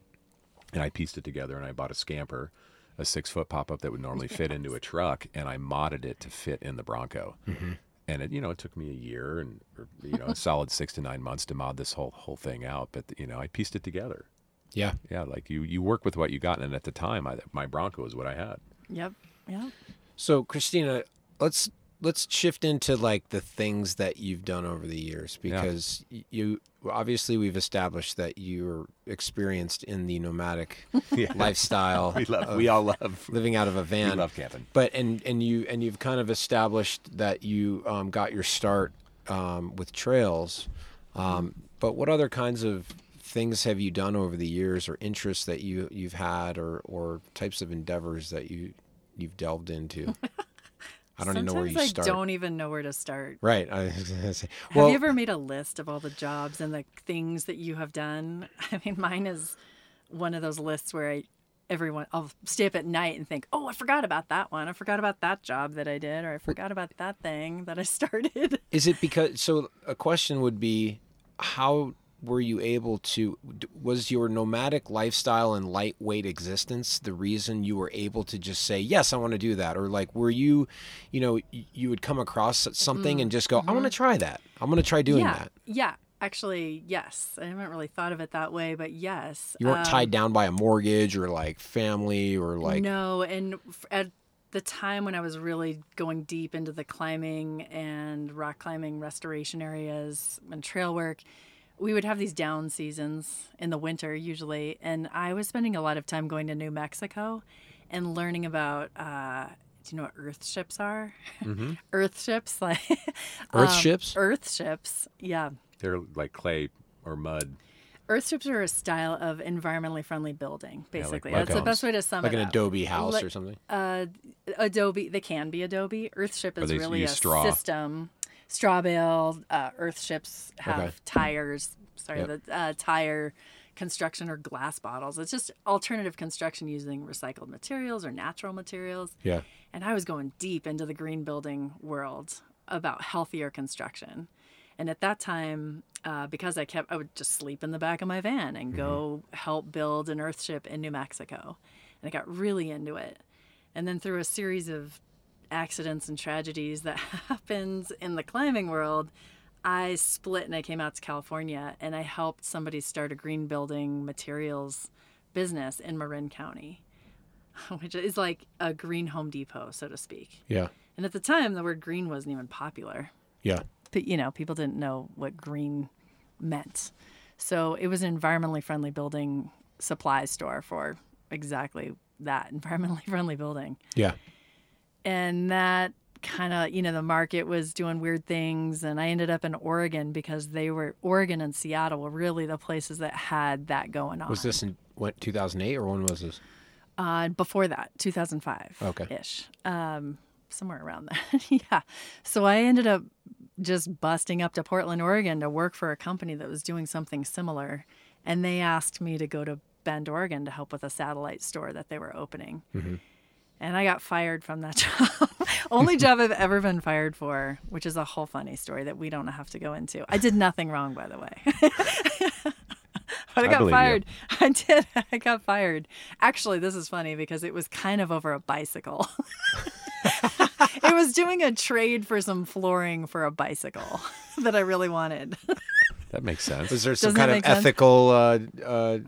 and I pieced it together, and I bought a Scamper. A six foot pop up that would normally fit into a truck, and I modded it to fit in the Bronco mm-hmm. and it you know it took me a year and or, you know a solid six to nine months to mod this whole whole thing out but you know i pieced it together Yeah. yeah like you you work with what you got and at the time I, my bronco is what i had Yep. Yep. So Christina, let's let's shift into like the things that you've done over the years because y you obviously we've established that you're experienced in the nomadic lifestyle. we love we all love living out of a we van. love camping But and and you and you've kind of established that you um, got your start um, with trails. Um, but what other kinds of things have you done over the years, or interests that you you've had, or or types of endeavors that you you've delved into? I don't even know where you Sometimes start. I don't even know where to start. Right. I. Have Well, you ever made a list of all the jobs and the things that you have done? I mean, mine is one of those lists where I, everyone, I'll stay up at night and think, oh, I forgot about that one. I forgot about that job that I did, or I forgot about that thing that I started. Is it because so a question would be how were you able to was your nomadic lifestyle and lightweight existence the reason you were able to just say yes I want to do that or like were you you know you would come across something and just go I want to try that I'm going to try doing yeah. that Yeah. Actually, yes. I haven't really thought of it that way, but yes. you weren't Um, tied down by a mortgage or like family or like no, and at the time when I was really going deep into the climbing and rock climbing restoration areas and trail work, we would have these down seasons in the winter usually, and I was spending a lot of time going to New Mexico and learning about. Uh, do you know what earth ships are? earth ships, like Earth um, ships? Earth ships, yeah. they're like clay or mud Earth ships are a style of environmentally friendly building, like basically. mud That's the best way to sum like it Like an up. Adobe house Like- or something Uh, Adobe, they can be Adobe. Earthship is really a straw. system. Straw bale. Uh, Earthships have Okay. tires. Sorry, Yep. the uh, tire construction or glass bottles. It's just alternative construction using recycled materials or natural materials. yeah And I was going deep into the green building world about healthier construction. And at that time, uh, because I kept, I would just sleep in the back of my van and go help build an earthship in New Mexico. and I got really into it. And then through a series of accidents and tragedies that happens in the climbing world, I split and I came out to California and I helped somebody start a green building materials business in Marin County, which is like a green Home Depot, so to speak. Yeah. And at the time, the word green wasn't even popular. Yeah. But, you know, people didn't know what green meant. So it was an environmentally friendly building supply store for exactly that environmentally friendly building. Yeah. And that kind of, you know, the market was doing weird things. And I ended up in Oregon because they were, Oregon and Seattle were really the places that had that going on. Was this in what, 2008 or when was this? Uh, before that, 2005 okay. ish. Um, somewhere around that. yeah. So I ended up just busting up to Portland, Oregon to work for a company that was doing something similar. And they asked me to go to Bend, Oregon to help with a satellite store that they were opening. Mm-hmm. And I got fired from that job. Only job I've ever been fired for, which is a whole funny story that we don't have to go into. I did nothing wrong, by the way. but I got I fired. You. I did. I got fired. Actually, this is funny because it was kind of over a bicycle. it was doing a trade for some flooring for a bicycle that I really wanted. That makes sense. Was there some Doesn't kind of ethical, uh, uh,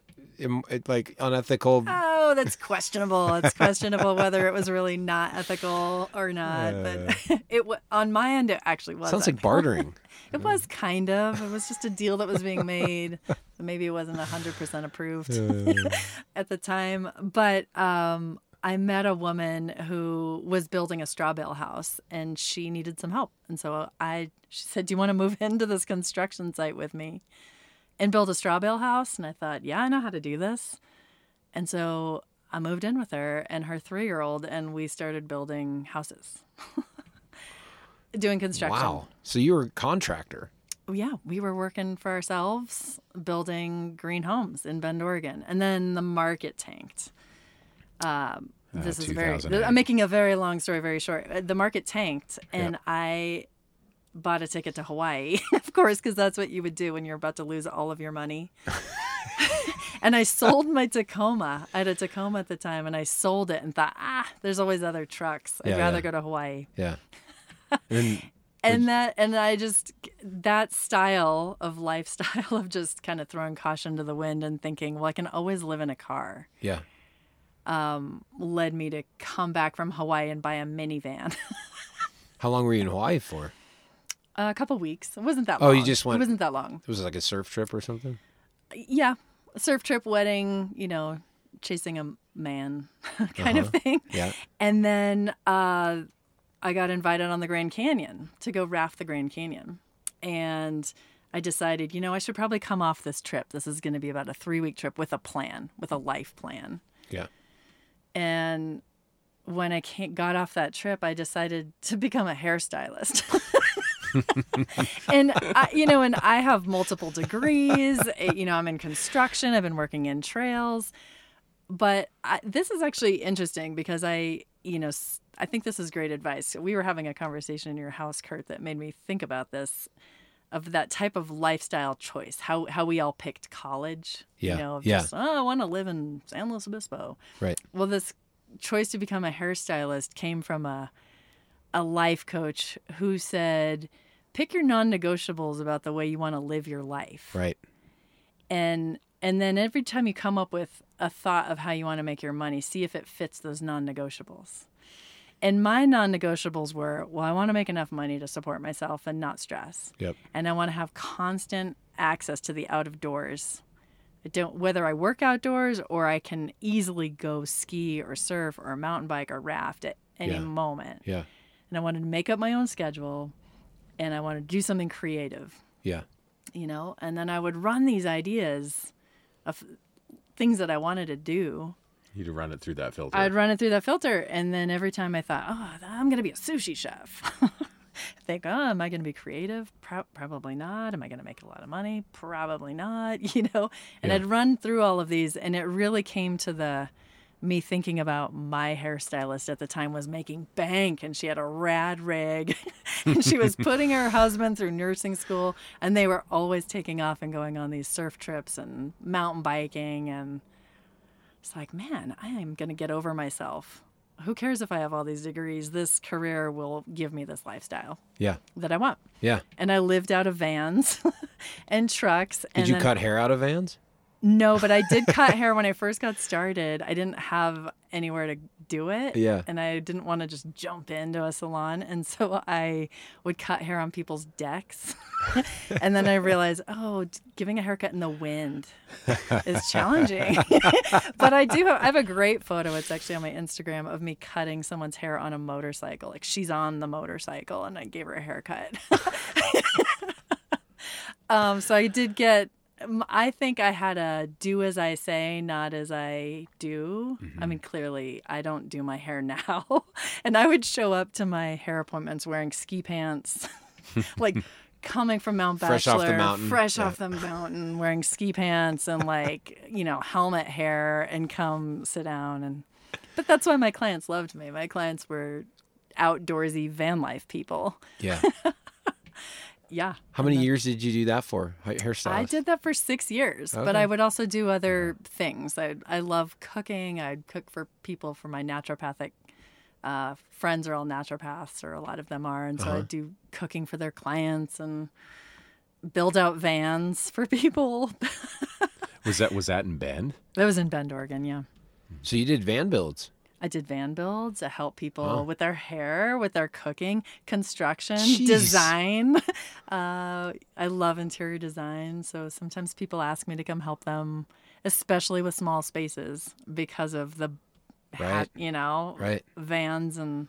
like unethical? Oh, that's questionable. It's questionable whether it was really not ethical or not. Uh, but it on my end, it actually was. Sounds like bartering. it was kind of. It was just a deal that was being made. Maybe it wasn't hundred percent approved uh. at the time, but um, I met a woman who was building a straw bale house and she needed some help. And so I she said, "Do you want to move into this construction site with me and build a straw bale house?" And I thought, "Yeah, I know how to do this." And so I moved in with her and her 3-year-old and we started building houses. Doing construction. Wow. So you were a contractor. Yeah, we were working for ourselves, building green homes in Bend, Oregon. And then the market tanked. Um, uh, this is very. I'm making a very long story very short. Uh, the market tanked, and I bought a ticket to Hawaii, of course, because that's what you would do when you're about to lose all of your money. and I sold my Tacoma. I had a Tacoma at the time, and I sold it and thought, ah, there's always other trucks. I'd yeah, rather yeah. go to Hawaii. Yeah. And, and that, and I just that style of lifestyle of just kind of throwing caution to the wind and thinking, well, I can always live in a car. Yeah um, led me to come back from Hawaii and buy a minivan. How long were you in Hawaii for? a couple weeks. It wasn't that long. Oh, you just went. It wasn't that long. It was like a surf trip or something. Yeah, surf trip, wedding. You know, chasing a man, kind uh-huh. of thing. Yeah. And then uh, I got invited on the Grand Canyon to go raft the Grand Canyon, and I decided, you know, I should probably come off this trip. This is going to be about a three week trip with a plan, with a life plan. Yeah. And when I got off that trip, I decided to become a hairstylist. and I, you know, and I have multiple degrees. Eh, you know, I'm in construction. I've been working in trails, but I, this is actually interesting because I, you know, I think this is great advice. We were having a conversation in your house, Kurt, that made me think about this of that type of lifestyle choice. How how we all picked college. Yeah. You know, yeah. Just, oh, I want to live in San Luis Obispo. Right. Well, this choice to become a hairstylist came from a a life coach who said, pick your non-negotiables about the way you want to live your life. Right. And and then every time you come up with a thought of how you want to make your money, see if it fits those non-negotiables. And my non-negotiables were, well, I want to make enough money to support myself and not stress. Yep. And I want to have constant access to the out of doors. I don't whether I work outdoors or I can easily go ski or surf or mountain bike or raft at any yeah. moment. Yeah. And I wanted to make up my own schedule and I wanted to do something creative. Yeah. You know, and then I would run these ideas of things that I wanted to do You'd run it through that filter. I'd run it through that filter, and then every time I thought, "Oh, I'm going to be a sushi chef," I think, "Oh, am I going to be creative? Pro- probably not. Am I going to make a lot of money? Probably not." You know, and yeah. I'd run through all of these, and it really came to the me thinking about my hairstylist at the time was making bank and she had a rad rig and she was putting her husband through nursing school and they were always taking off and going on these surf trips and mountain biking and it's like, man, I am going to get over myself. Who cares if I have all these degrees? This career will give me this lifestyle. Yeah. That I want. Yeah. And I lived out of vans and trucks. Did you then, cut hair out of vans? No, but I did cut hair when I first got started. I didn't have anywhere to do it. Yeah. And I didn't want to just jump into a salon. And so I would cut hair on people's decks. and then I realized, oh, giving a haircut in the wind is challenging. but I do have, I have a great photo. It's actually on my Instagram of me cutting someone's hair on a motorcycle. Like she's on the motorcycle and I gave her a haircut. um, so I did get I think I had a do as I say, not as I do. Mm-hmm. I mean, clearly, I don't do my hair now. and I would show up to my hair appointments wearing ski pants, like coming from Mount Bachelor, fresh off the mountain, fresh yeah. off the mountain, wearing ski pants and like, you know, helmet hair and come sit down. And, but that's why my clients loved me. My clients were outdoorsy van life people. Yeah. yeah. How many years did you do that for? Hairstyle. I did that for six years, okay. but I would also do other things. I I love cooking. I'd cook for people for my naturopathic uh, friends are all naturopaths, or a lot of them are, and so uh-huh. I do cooking for their clients and build out vans for people. was that was that in Bend? That was in Bend, Oregon. Yeah. So you did van builds. I did van builds. I help people with their hair, with their cooking, construction, Jeez. design. Uh, I love interior design. So sometimes people ask me to come help them, especially with small spaces because of the, right. hat, you know, right. vans. And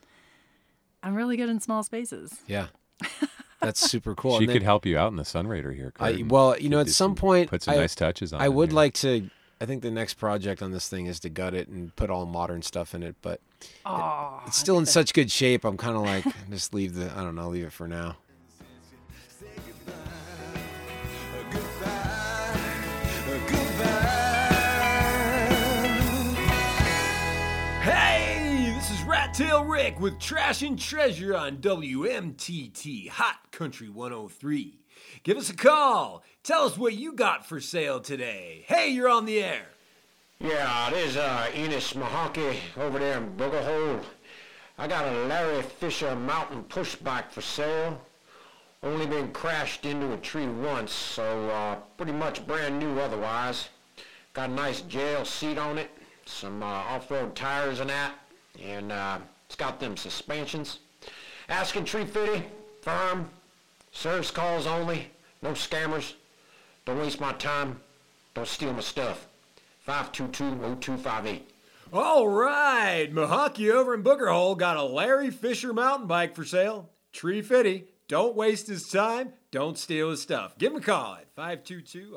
I'm really good in small spaces. Yeah. That's super cool. she could help you out in the Sunrader here. I, well, you know, at some, some point, put some I, nice touches on. I would here. like to I think the next project on this thing is to gut it and put all modern stuff in it, but oh, it's still in such good shape. I'm kind of like just leave the I don't know, leave it for now. Hey, this is Rat Tail Rick with Trash and Treasure on WMTT Hot Country 103. Give us a call. Tell us what you got for sale today. Hey, you're on the air. Yeah, it is uh, Enos Mahonky over there in Booger Hole. I got a Larry Fisher mountain push bike for sale. Only been crashed into a tree once, so uh, pretty much brand new otherwise. Got a nice jail seat on it, some uh, off-road tires and that, and uh, it's got them suspensions. Asking tree fitty, firm, service calls only, no scammers. Don't waste my time. Don't steal my stuff. 522-0258. All right, Mahonky over in Booger Hole got a Larry Fisher mountain bike for sale. Tree fitty. Don't waste his time. Don't steal his stuff. Give him a call at 522-02.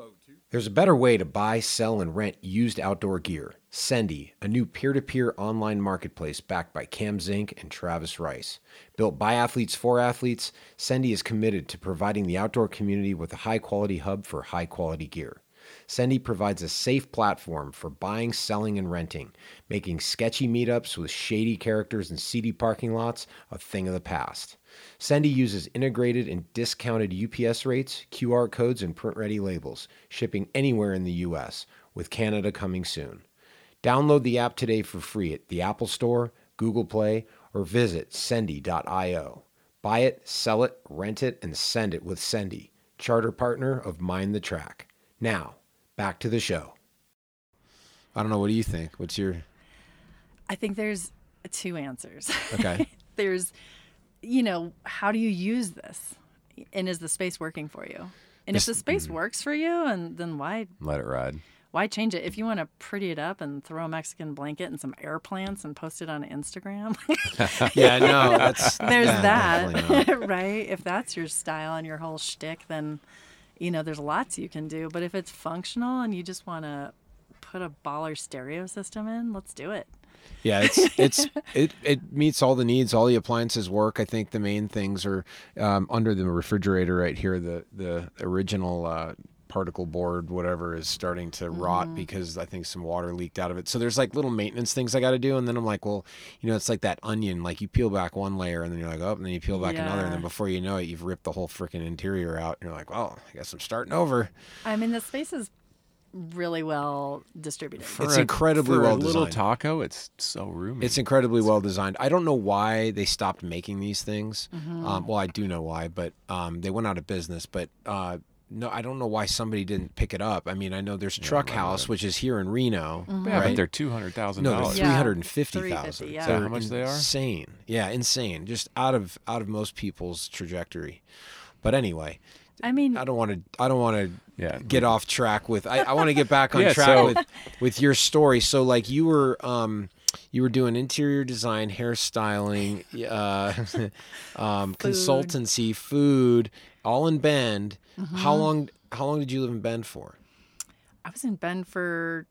There's a better way to buy, sell, and rent used outdoor gear. Sendy, a new peer-to-peer online marketplace backed by Cam Zink and Travis Rice. Built by athletes for athletes, Sendy is committed to providing the outdoor community with a high-quality hub for high-quality gear. Sendy provides a safe platform for buying, selling, and renting, making sketchy meetups with shady characters and seedy parking lots a thing of the past. Sendy uses integrated and discounted UPS rates, QR codes, and print ready labels, shipping anywhere in the U.S., with Canada coming soon. Download the app today for free at the Apple Store, Google Play, or visit sendy.io. Buy it, sell it, rent it, and send it with Sendy, charter partner of Mind the Track. Now, back to the show. I don't know. What do you think? What's your. I think there's two answers. Okay. there's, you know, how do you use this? And is the space working for you? And this, if the space mm, works for you, and then why let it ride? Why change it? If you want to pretty it up and throw a Mexican blanket and some air plants and post it on Instagram, yeah, no, that's there's yeah, that, right? If that's your style and your whole shtick, then you know, there's lots you can do. But if it's functional and you just want to put a baller stereo system in, let's do it. Yeah, it's it's it it meets all the needs. All the appliances work. I think the main things are um, under the refrigerator right here. The the original uh, particle board, whatever, is starting to mm-hmm. rot because I think some water leaked out of it. So there's like little maintenance things I got to do, and then I'm like, well, you know, it's like that onion. Like you peel back one layer, and then you're like, oh, and then you peel back yeah. another, and then before you know it, you've ripped the whole freaking interior out. And you're like, well, I guess I'm starting over. I mean, the space is really well distributed. For it's a, incredibly for well a designed. little taco, it's so roomy. It's incredibly well designed. I don't know why they stopped making these things. Mm-hmm. Um, well, I do know why, but um, they went out of business. But uh, no, I don't know why somebody didn't pick it up. I mean, I know there's Truck House, which is here in Reno. Mm-hmm. yeah, right? but they're two hundred thousand No, they're dollars. three Yeah. hundred and fifty thousand. 350, yeah. Is that how much they are? Insane. Yeah, insane. Just out of out of most people's trajectory. But anyway, I mean, I don't want to. I don't want to Yeah. get off track with. I, I want to get back on Yeah, track so- with with your story. So like you were um you were doing interior design, hairstyling, uh, um, consultancy, food, all in Bend. How Mm-hmm. long? How long did you live in Bend for? I was in Bend for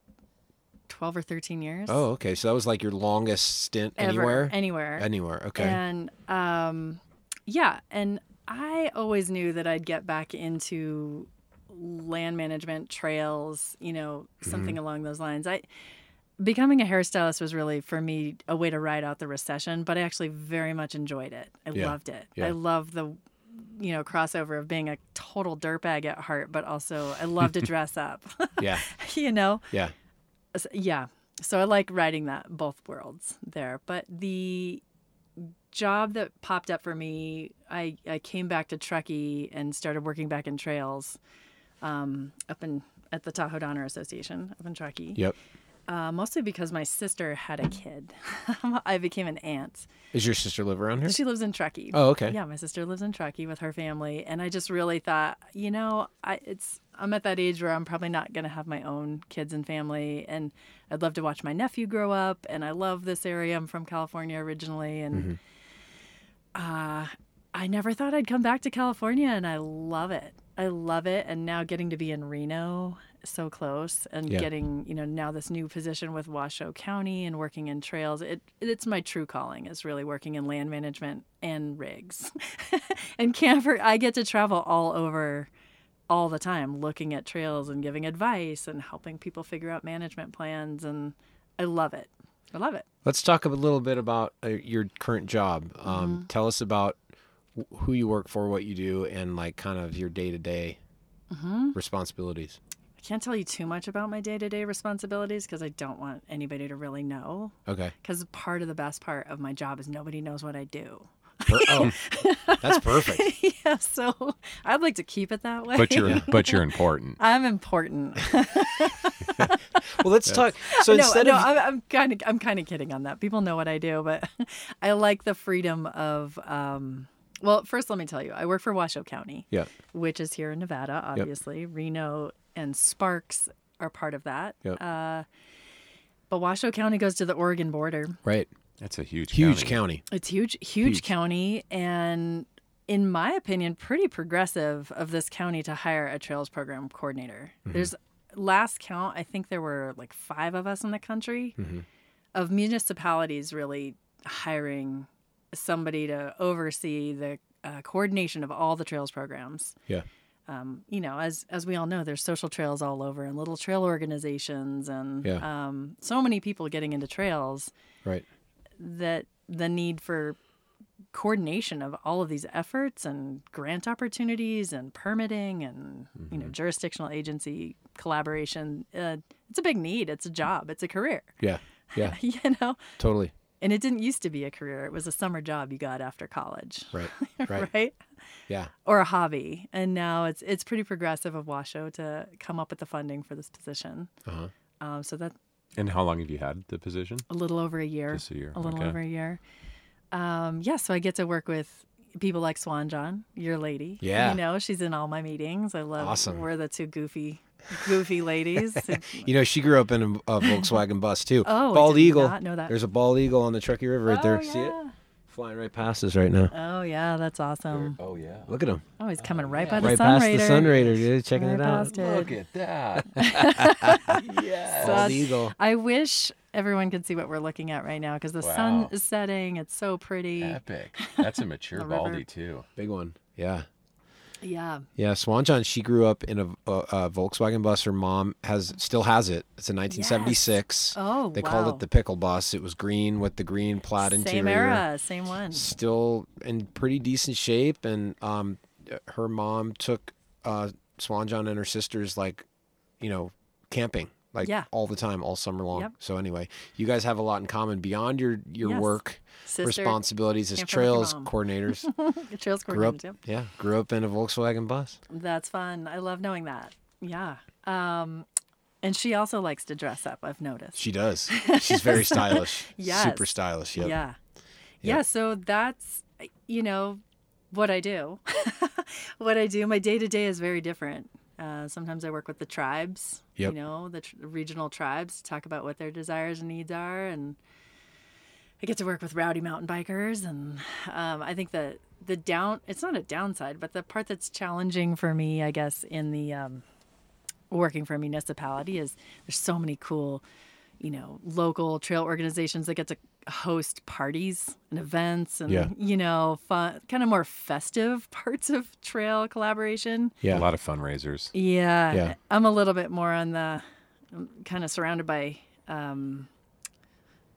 twelve or thirteen years. Oh, okay. So that was like your longest stint Ever. anywhere. Anywhere. Anywhere. Okay. And um, yeah, and I always knew that I'd get back into land management, trails, you know, something Mm-hmm. along those lines. I becoming a hairstylist was really for me a way to ride out the recession, but I actually very much enjoyed it. I Yeah. loved it. Yeah. I love the you know crossover of being a total dirtbag at heart, but also I love to dress up. yeah. you know, Yeah. S- yeah so i like writing that both worlds there but the job that popped up for me i i came back to truckee and started working back in trails um, up in at the tahoe donner association up in truckee Yep. Uh, mostly because my sister had a kid i became an aunt Is your sister live around here? she lives in Truckee. Oh, okay. Yeah, my sister lives in Truckee with her family, and I just really thought, you know, I it's I'm at that age where I'm probably not going to have my own kids and family, and I'd love to watch my nephew grow up. And I love this area. I'm from California originally, and Mm-hmm. uh, I never thought I'd come back to California, and I love it. I love it, and now getting to be in Reno, so close, and Yeah. getting you know now this new position with Washoe County and working in trails. It it's my true calling is really working in land management and rigs, and camper. I get to travel all over all the time looking at trails and giving advice and helping people figure out management plans and I love it. I love it. Let's talk a little bit about uh, your current job. Um, Mm-hmm. Tell us about who you work for, what you do, and like kind of your day to day responsibilities. I can't tell you too much about my day-to-day responsibilities because I don't want anybody to really know. Okay. Because part of the best part of my job is nobody knows what I do. Per- oh, that's perfect. yeah, so I'd like to keep it that way. But you're but you're important. I'm important. Well, let's talk. So no, instead no, of I'm- I'm kind of I'm kind of kidding on that. People know what I do, but I like the freedom of. Um, well, first, let me tell you, I work for Washoe County, yeah, which is here in Nevada. Obviously, Reno and Sparks are part of that. Yep. Uh, but Washoe County goes to the Oregon border. right, That's a huge huge county. county. It's huge, huge, Huge. county, and in my opinion, pretty progressive of this county to hire a trails program coordinator. There's last count, I think there were like five of us in the country of municipalities really hiring somebody to oversee the uh, coordination of all the trails programs. Yeah, Um, you know, as as we all know, there's social trails all over and little trail organizations and Yeah. um, so many people getting into trails right. that the need for coordination of all of these efforts and grant opportunities and permitting and you know jurisdictional agency collaboration uh, it's a big need. It's a job. It's a career. Yeah, yeah, you know? Totally. and it didn't used to be a career. It was a summer job you got after college. Right, right. right Yeah, or a hobby and now it's it's pretty progressive of washoe to come up with the funding for this position uh-huh. um, so that And how long have you had the position? a little over a year. Just a year, A little okay. over a year. Um, yeah, so I get to work with people like Swan John, your lady. Yeah. You know, she's in all my meetings. I love Awesome. we're the two goofy goofy ladies. You know, she grew up in a, a Volkswagen bus too. Oh, I bald did eagle. not know that. There's a bald eagle on the Truckee River right there. Oh, See it? Yeah. Flying right past us right now. Oh yeah, that's awesome. Oh yeah. Look at him. Oh, he's coming right by the Right Sun past Raider. the Sunrader, dude. Checking Right it out. it. Look at that. yes. So Bald eagle. I wish everyone could see what we're looking at right now because the sun is setting. It's so pretty. Epic. That's a mature baldy too. Big one. Yeah. Yeah. Yeah, Swan John. She grew up in a, a, a Volkswagen bus. Her mom has still has it. It's a 1976. Oh, They called it the pickle bus. It was green with the green plaid Same interior. era, same one. Still in pretty decent shape, and um, her mom took uh, Swan John and her sisters like, you know, camping like Yeah. all the time, all summer long. Yep. So anyway, you guys have a lot in common beyond your your Yes. work Sister, responsibilities as camper with your trails coordinators. Trails grew up, coordinators, yep. yeah, grew up in a Volkswagen bus. That's fun. I love knowing that. Yeah. Um, and she also likes to dress up. I've noticed. She does. She's very stylish. Yes. Super stylish. Yep. Yeah. Yep. Yeah. So that's, you know, what I do. what I do. My day to day is very different. Uh, sometimes I work with the tribes, Yep. you know, the tr- regional tribes to talk about what their desires and needs are. And I get to work with rowdy mountain bikers. And um, I think that the down, it's not a downside, but the part that's challenging for me, I guess, in the um, working for a municipality is there's so many cool you know, local trail organizations that get to host parties and events and, Yeah. you know, fun, kind of more festive parts of trail collaboration. Yeah. A lot of fundraisers. Yeah. Yeah. I'm a little bit more on the I'm kind of surrounded by, um,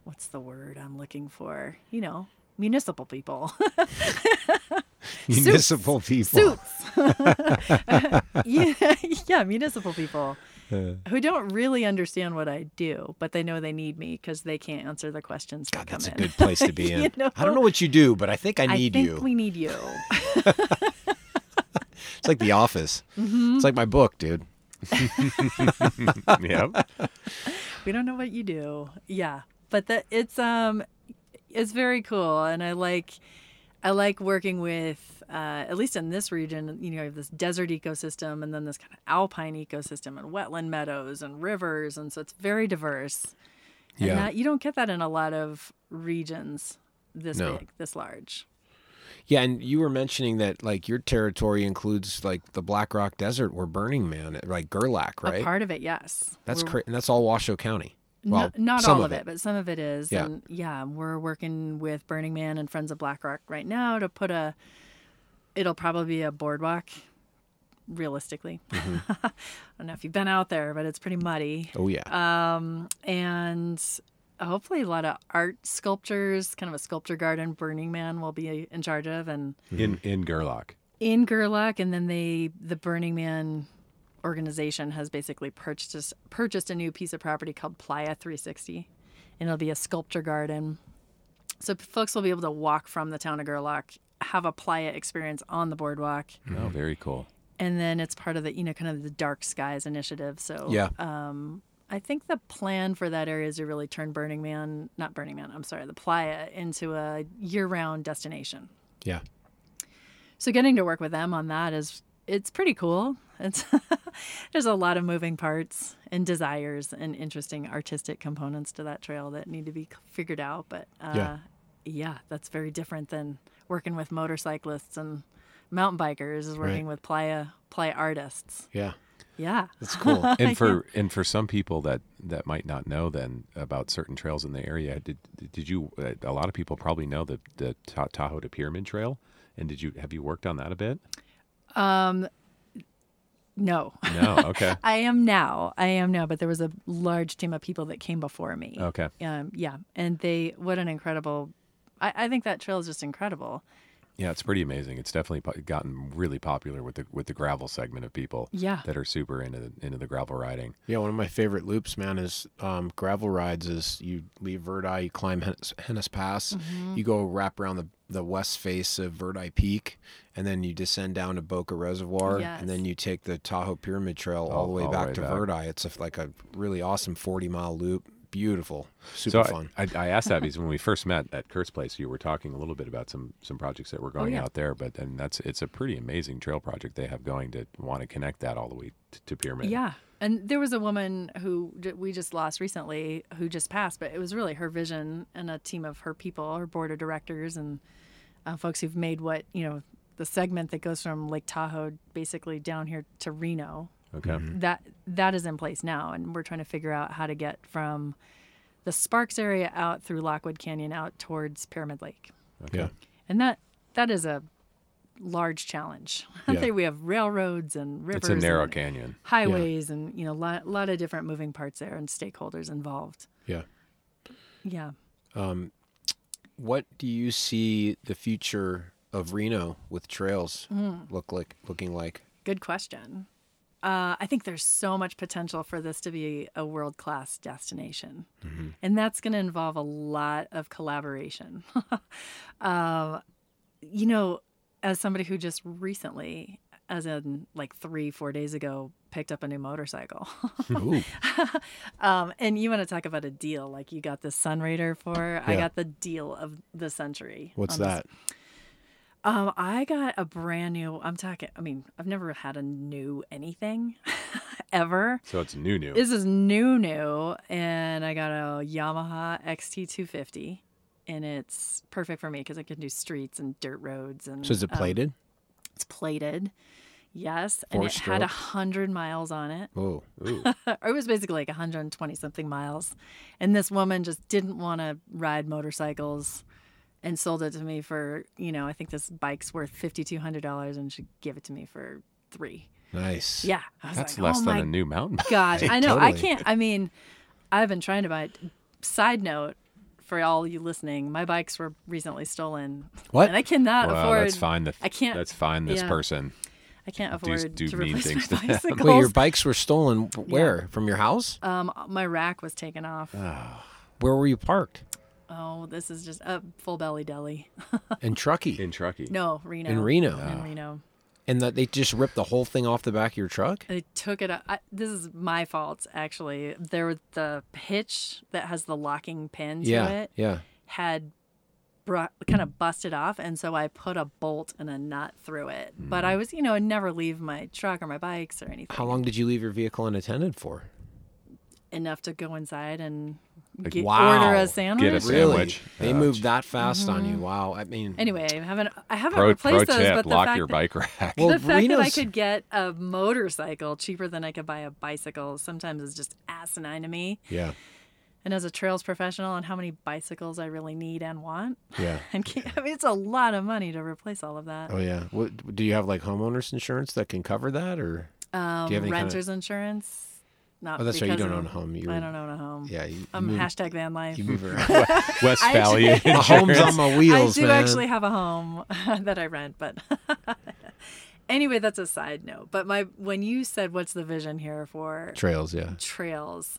what's the word I'm looking for? You know, municipal people. Municipal people. Suits. yeah, yeah, municipal people who don't really understand what I do, but they know they need me because they can't answer the questions. God, that come that's a in. good place to be You in. know? I don't know what you do, but I think I need I think you. we need you. It's like The Office. Mhm. It's like my book, dude. yep. we don't know what you do. Yeah, but that it's um, it's very cool, and I like, I like working with uh, at least in this region. You know, you have this desert ecosystem, and then this kind of alpine ecosystem, and wetland meadows, and rivers, and so it's very diverse. And Yeah. that, you don't get that in a lot of regions this No. big, this large. Yeah, and you were mentioning that like your territory includes like the Black Rock Desert where Burning Man, like Gerlach, right? A part of it, yes. That's cra- and that's all Washoe County. No- Well, not all of it. but some of it is. Yeah. And yeah, we're working with Burning Man and Friends of Black Rock right now to put a. It'll probably be a boardwalk, realistically. Mm-hmm. I don't know if you've been out there, but it's pretty muddy. Oh yeah. Um, and hopefully a lot of art sculptures, kind of a sculpture garden. Burning Man will be in charge of, and In in Gerlach. in Gerlach, and then they the Burning Man organization has basically purchased purchased a new piece of property called Playa 360, and it'll be a sculpture garden. So folks will be able to walk from the town of Gerlach, have a Playa experience on the boardwalk, Oh, very cool. and then it's part of the you know kind of the Dark Skies initiative. So Yeah. um, I think the plan for that area is to really turn Burning Man, not Burning Man, I'm sorry, the Playa into a year-round destination. Yeah. So getting to work with them on that is it's pretty cool. It's there's a lot of moving parts and desires and interesting artistic components to that trail that need to be figured out. But uh, Yeah. yeah, that's very different than working with motorcyclists and mountain bikers. Is working Right. with playa playa artists. Yeah. Yeah, That's cool. and for and for some people that that might not know then about certain trails in the area, did did you? uh, A lot of people probably know the the Ta- Tahoe to Pyramid Trail, and did you have you worked on that a bit? Um, no. No, okay. I am now. I am now, but there was a large team of people that came before me. Okay. Um, yeah, and they what an incredible. I, I think that trail is just incredible. Yeah, it's pretty amazing. It's definitely po- gotten really popular with the with the gravel segment of people. Yeah. that are super into the, into the gravel riding. Yeah, one of my favorite loops, man, is um, gravel rides. Is you leave Verdi, you climb Henness, Henness Pass, Mm-hmm. you go wrap around the, the west face of Verdi Peak, and then you descend down to Boca Reservoir, Yes. and then you take the Tahoe Pyramid Trail all, All- the way all back way to back. Verdi. It's a, like a really awesome forty mile loop. Beautiful, super so fun. I, I asked that because when we first met at Kurt's place, you were talking a little bit about some some projects that were going Oh, yeah. out there. But then that's it's a pretty amazing trail project they have going to want to connect that all the way t- to Pyramid. Yeah. And there was a woman who we just lost recently who just passed, but it was really her vision and a team of her people, her board of directors, and uh, folks who've made what, you know, the segment that goes from Lake Tahoe basically down here to Reno. Okay. That that is in place now, and we're trying to figure out how to get from the Sparks area out through Lockwood Canyon out towards Pyramid Lake, Okay. Yeah. and that that is a large challenge. I Yeah. think we have railroads and rivers. It's a narrow and canyon. highways and you know a lot, lot of different moving parts there and stakeholders involved Yeah. yeah Um, what do you see the future of Reno with trails Mm. look like? Looking like? good question uh, I think there's so much potential for this to be a world class destination. Mm-hmm. And that's going to involve a lot of collaboration. uh, you know, as somebody who just recently, as in like three, four days ago, picked up a new motorcycle. um, and you want to talk about a deal? Like you got the Sunrader for, yeah. I got the deal of the century. What's that? This. Um, I got a brand new. I'm talking. I mean, I've never had a new anything ever. So it's new, new. This is new, new, and I got a Yamaha XT250, and it's perfect for me because I can do streets and dirt roads and. So is it um, plated? Um, it's plated. Yes, Four and it stroke. had a hundred miles on it. Oh, it was basically like 120 something miles, and this woman just didn't want to ride motorcycles and sold it to me for you know I think this bike's worth fifty two hundred dollars and should give it to me for three. Nice. Yeah, that's like, less oh than a new mountain bike. Gosh, I know. Totally. I can't. I mean, I've been trying to buy it. Side note. For all you listening, my bikes were recently stolen. What? And I cannot well, afford. That's fine. The, I can't. That's fine. This yeah. person. I can't afford do, do to mean replace things my to bicycles. Wait, your bikes were stolen where? Yeah. From your house? Um, my rack was taken off. Where were you parked? Oh, this is just a full belly deli. in Truckee. In Truckee. No, Reno. In Reno. In Reno. And that they just ripped the whole thing off the back of your truck? They took it. I, this is my fault, actually. There was the hitch that has the locking pin to yeah, it. Yeah. Had brought, kind of busted off, and so I put a bolt and a nut through it. Mm. But I was, you know, I never leave my truck or my bikes or anything. How long did you leave your vehicle unattended for? Enough to go inside and like, get, wow. order a sandwich. Get a sandwich. Really? They moved that fast mm-hmm. on you. Wow. I mean, anyway, I haven't I haven't pro, replaced pro those, tip, but the lock fact your that, bike rack. Well, the fact Reno's... that I could get a motorcycle cheaper than I could buy a bicycle sometimes is just asinine to me. Yeah. And as a trails professional, and how many bicycles I really need and want. Yeah. and I mean, it's a lot of money to replace all of that. Oh yeah. What do you have like homeowners insurance that can cover that, or um, do you have any renters kind of... insurance? Not oh, that's right. You don't of, own a home. You I don't own a home. Yeah, you, I'm move, hashtag van life. You move around. Westfalia. a home's on my wheels, I do man. actually have a home that I rent, but anyway, that's a side note. But my when you said what's the vision here for trails, yeah, trails,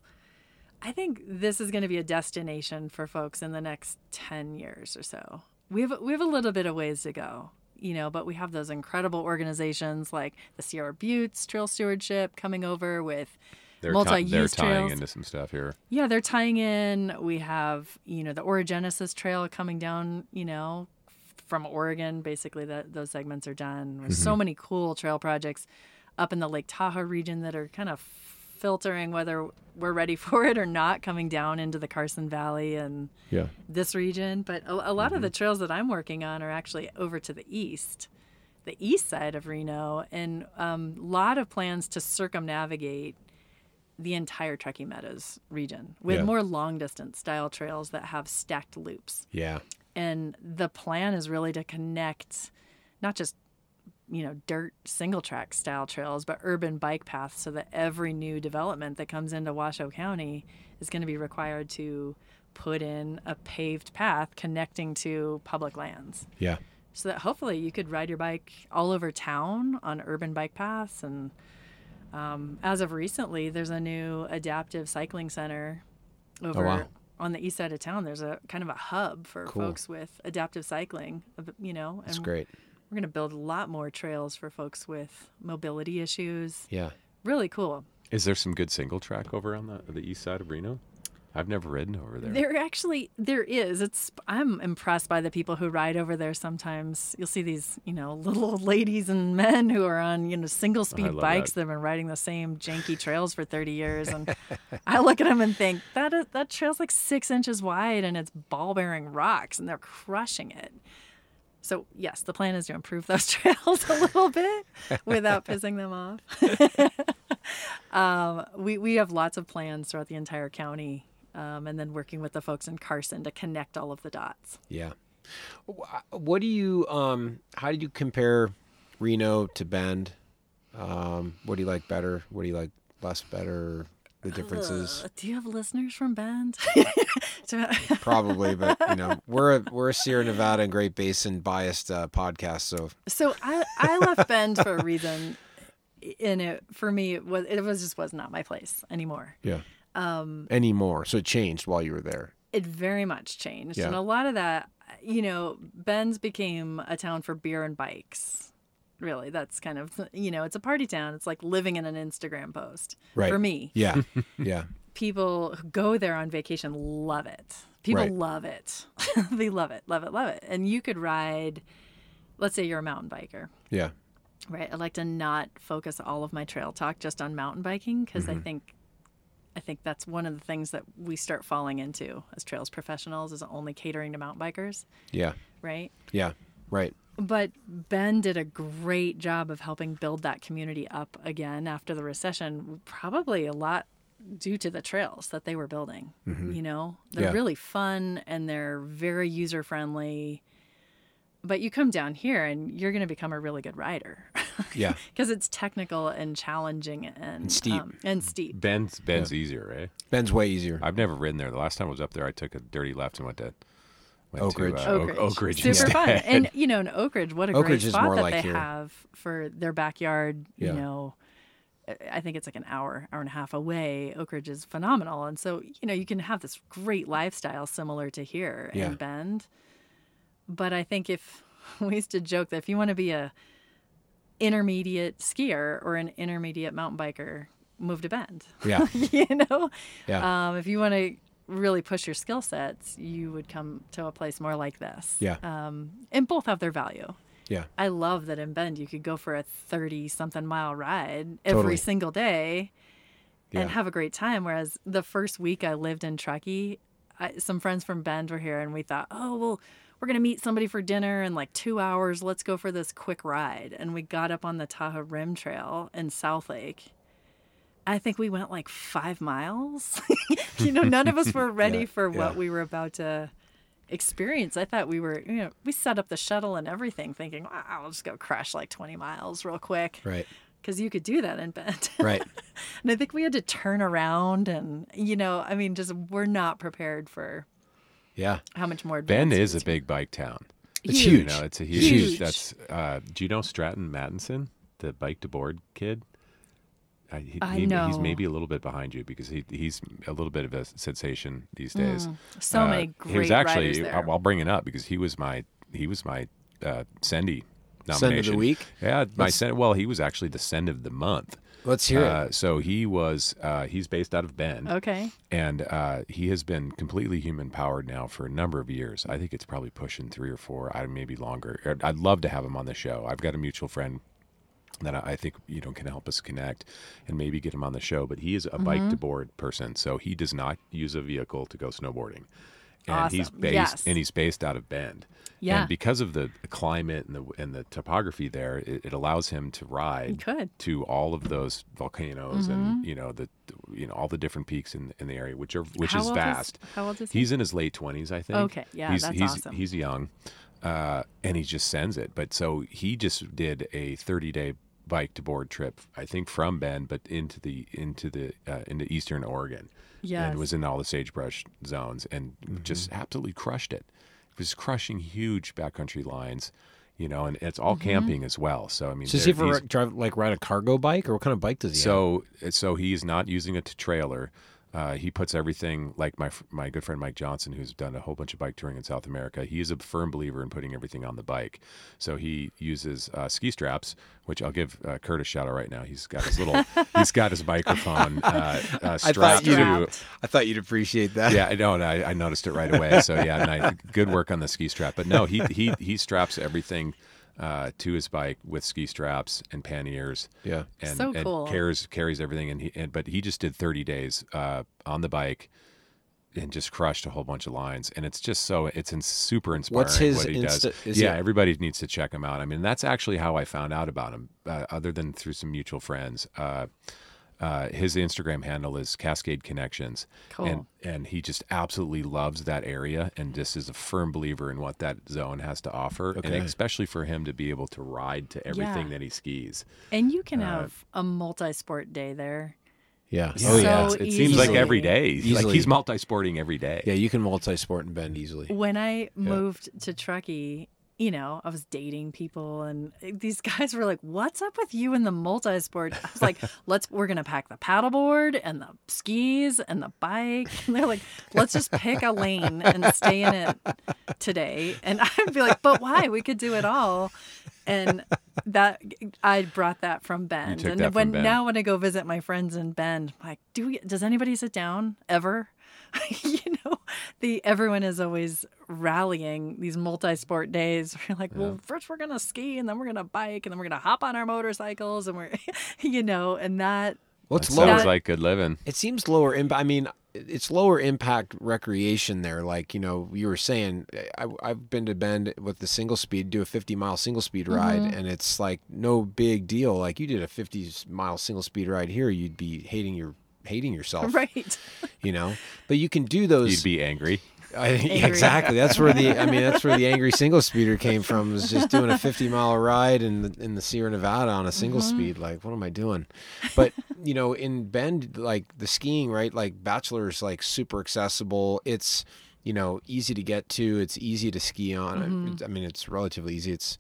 I think this is going to be a destination for folks in the next ten years or so. We have we have a little bit of ways to go you know, but we have those incredible organizations like the Sierra Buttes Trail Stewardship coming over with they're multi-use t- they're tying trails. into some stuff here. Yeah, they're tying in. We have you know the Orogenesis Trail coming down. You know, from Oregon. Basically, that those segments are done. There's mm-hmm. so many cool trail projects up in the Lake Tahoe region that are kind of filtering whether we're ready for it or not coming down into the Carson Valley and yeah. this region. But a, a lot mm-hmm. of the mm-hmm. trails that I'm working on are actually over to the east, the east side of Reno, and a um, lot of plans to circumnavigate the entire Truckee Meadows region with yeah. more long distance style trails that have stacked loops. Yeah. And the plan is really to connect not just you know dirt single track style trails but urban bike paths so that every new development that comes into Washoe County is going to be required to put in a paved path connecting to public lands. Yeah. So that hopefully you could ride your bike all over town on urban bike paths and um, as of recently, there's a new adaptive cycling center over oh, wow. on the east side of town. There's a kind of a hub for cool. folks with adaptive cycling. You know, that's great. We're going to build a lot more trails for folks with mobility issues. Yeah, really cool. Is there some good single track over on the the east side of Reno? I've never ridden over there. There actually there is. It's I'm impressed by the people who ride over there sometimes. You'll see these, you know, little old ladies and men who are on, you know, single speed bikes that. that have been riding the same janky trails for 30 years and I look at them and think that is, that trail's like 6 inches wide and it's ball bearing rocks and they're crushing it. So, yes, the plan is to improve those trails a little bit without pissing them off. um, we, we have lots of plans throughout the entire county um, and then working with the folks in Carson to connect all of the dots. Yeah. What do you, um, how do you compare Reno to Bend? Um, what do you like better? What do you like less better? The differences. Uh, do you have listeners from Bend? Probably, but you know, we're a we're a Sierra Nevada and Great Basin biased uh, podcast, so so I I left Bend for a reason and it for me it was it was just was not my place anymore. Yeah. Um, Anymore. So it changed while you were there. it very much changed, Yeah. and a lot of that, you know, Bend's became a town for beer and bikes. Really, that's kind of you know, it's a party town. It's like living in an Instagram post Right. for me. Yeah. yeah. people who go there on vacation love it. People Right. love it. they love it, love it, love it. And you could ride, let's say you're a mountain biker, Yeah. right? I like to not focus all of my trail talk just on mountain biking because I Mhm. think, I think that's one of the things that we start falling into as trails professionals is only catering to mountain bikers, Yeah. right? Yeah. Right. But Bend did a great job of helping build that community up again after the recession, probably a lot due to the trails that they were building. Mhm. You know, they're Yeah. really fun and they're very user friendly. But you come down here and you're going to become a really good rider Yeah. because it's technical and challenging and, And steep. um, and steep. Bend's Bend's easier, right? Bend's way easier. I've never ridden there. The last time I was up there, I took a dirty left and went to went Oakridge. To, uh, Oak Oak, Ridge. Oakridge Super fun. And you know, in Oakridge, what a Oak great Ridge is spot more that like they here. have for their backyard. Yeah. You know, I think it's like an hour, hour and a half away. Oakridge is phenomenal, and so you know you can have this great lifestyle similar to here Yeah. in Bend. But I think if we used to joke that if you want to be a intermediate skier or an intermediate mountain biker, move to Bend. Yeah. you know. Yeah. Um, if you want to really push your skill sets, you would come to a place more like this. Yeah. Um, and both have their value. Yeah. I love that in Bend you could go for a 30 something mile ride every Totally. single day and have a great time. Whereas the first week I lived in Truckee, I, some friends from Bend were here and we thought, oh, well, we're going to meet somebody for dinner in like two hours. Let's go for this quick ride. And we got up on the Tahoe Rim Trail in South Lake. I think we went like five miles. you know, none of us were ready Yeah, for what yeah. we were about to experience. I thought we were, you know, we set up the shuttle and everything thinking, wow, I'll just go crash like 20 miles real quick. Right. Because you could do that in Bend. Right. and I think we had to turn around and, you know, I mean, just we're not prepared for Yeah. how much more Bend advanced is a big bike town. It's You huge. know, it's a huge. huge. That's. Uh, do you know Stratton Mattinson, the bike to board kid? I, he, I he- He's maybe a little bit behind you because he he's a little bit of a sensation these days. Mm, so many He was great actually. riders there. I'll, I'll bring it up because he was my he was my uh, Sendy Send of the week? Yeah, my Let's- send. Well, he was actually the send of the month. Let's hear it. uh, So he was. Uh, he's based out of Bend. Okay. And uh, he has been completely human powered now for a number of years. I think it's probably pushing three or four, I maybe longer. I'd- I'd love to have him on the show. I've got a mutual friend that I I think you know can help us connect and maybe get him on the show. But he is a bike to board person, so he does not use a vehicle to go snowboarding. And he's based Yes. and he's based out of Bend. Yeah. And because of the climate and the and the topography there, it, it allows him to ride to all of those volcanoes Mm-hmm. and you know the you know all the different peaks in in the area, which are which How is old is- vast. how old is he? He's in his late twenties, I think. Okay, yeah, he's, that's he's, awesome. He's young, uh, and he just sends it. But so he just did a thirty day bike to board trip, I think from Bend, but into the into the uh, into eastern Oregon. Yes. and was in all the sagebrush zones and just absolutely crushed it. It was crushing huge backcountry lines. You know, and it's all Mm-hmm. camping as well. So I mean, So does he there- ever drive like ride a cargo bike or what kind of bike does he have? so so he's not using it to trailer. Uh, he puts everything like my my good friend Mike Johnson, who's done a whole bunch of bike touring in South America. He is a firm believer in putting everything on the bike. So he uses uh, ski straps, which I'll give uh, Kurt a shout out right now. He's got his little he's got his microphone uh, uh, I thought you'd to. I thought you'd appreciate that. Yeah, I know. I, I noticed it right away. So yeah, nice, good work on the ski strap. But no, he he he straps everything uh, to his bike with ski straps and panniers. Yeah. and, So and cool. carries carries everything. And he and, but he just did 30 days uh, on the bike. And just crushed a whole bunch of lines, and it's just so it's in, super inspiring. What's his what he Insta- does? is he- yeah, everybody needs to check him out. I mean, that's actually how I found out about him, uh, other than through some mutual friends. Uh, his Instagram handle is Cascade Connections, Cool. and and he just absolutely loves that area, and just is a firm believer in what that zone has to offer, Okay. and especially for him to be able to ride to everything Yeah. that he skis. And you can Uh, have a multi sport day there. Yeah. So Oh yeah. It's- it seems like easily. every day, like he's multi-sporting every day. Yeah, you can multi-sport and Bend easily. When I moved to Truckee, you know, I was dating people and eh, these guys were like, What's up with you and the multi sport? I was like, Let's, we're going to pack the paddleboard and the skis and the bike. And they're like, Let's just pick a lane and stay in it today. And I'd be like, But why? We could do it all. And that I brought that from Bend. and when Bend. now when I go visit my friends in Bend, I'm like, do we, does anybody sit down ever? you know, the everyone is always rallying these multi-sport days. We're like, well, first we're gonna ski, and then we're gonna bike, and then we're gonna hop on our motorcycles, and we're, you know, and that. What's That lower? sounds like good living. It seems lower impact. I mean, it's lower impact recreation there. Like you know, you were saying, I, I've been to Bend with the single speed, do a 50 mile single speed ride, Mm-hmm. and it's like no big deal. Like you did a 50 mile single speed ride here, you'd be hating your hating yourself, Right. you know. But you can do those. You'd be angry. I, yeah, Angry. exactly. That's where the I mean that's where the angry single speeder came from. Was just doing a 50 mile ride in the in the Sierra Nevada on a single Mm-hmm. speed. Like, what am I doing? But you know, in Bend, like the skiing, right? Like Bachelor's, like super accessible. It's you know easy to get to. It's easy to ski on. Mm-hmm. I mean, it's relatively easy. It's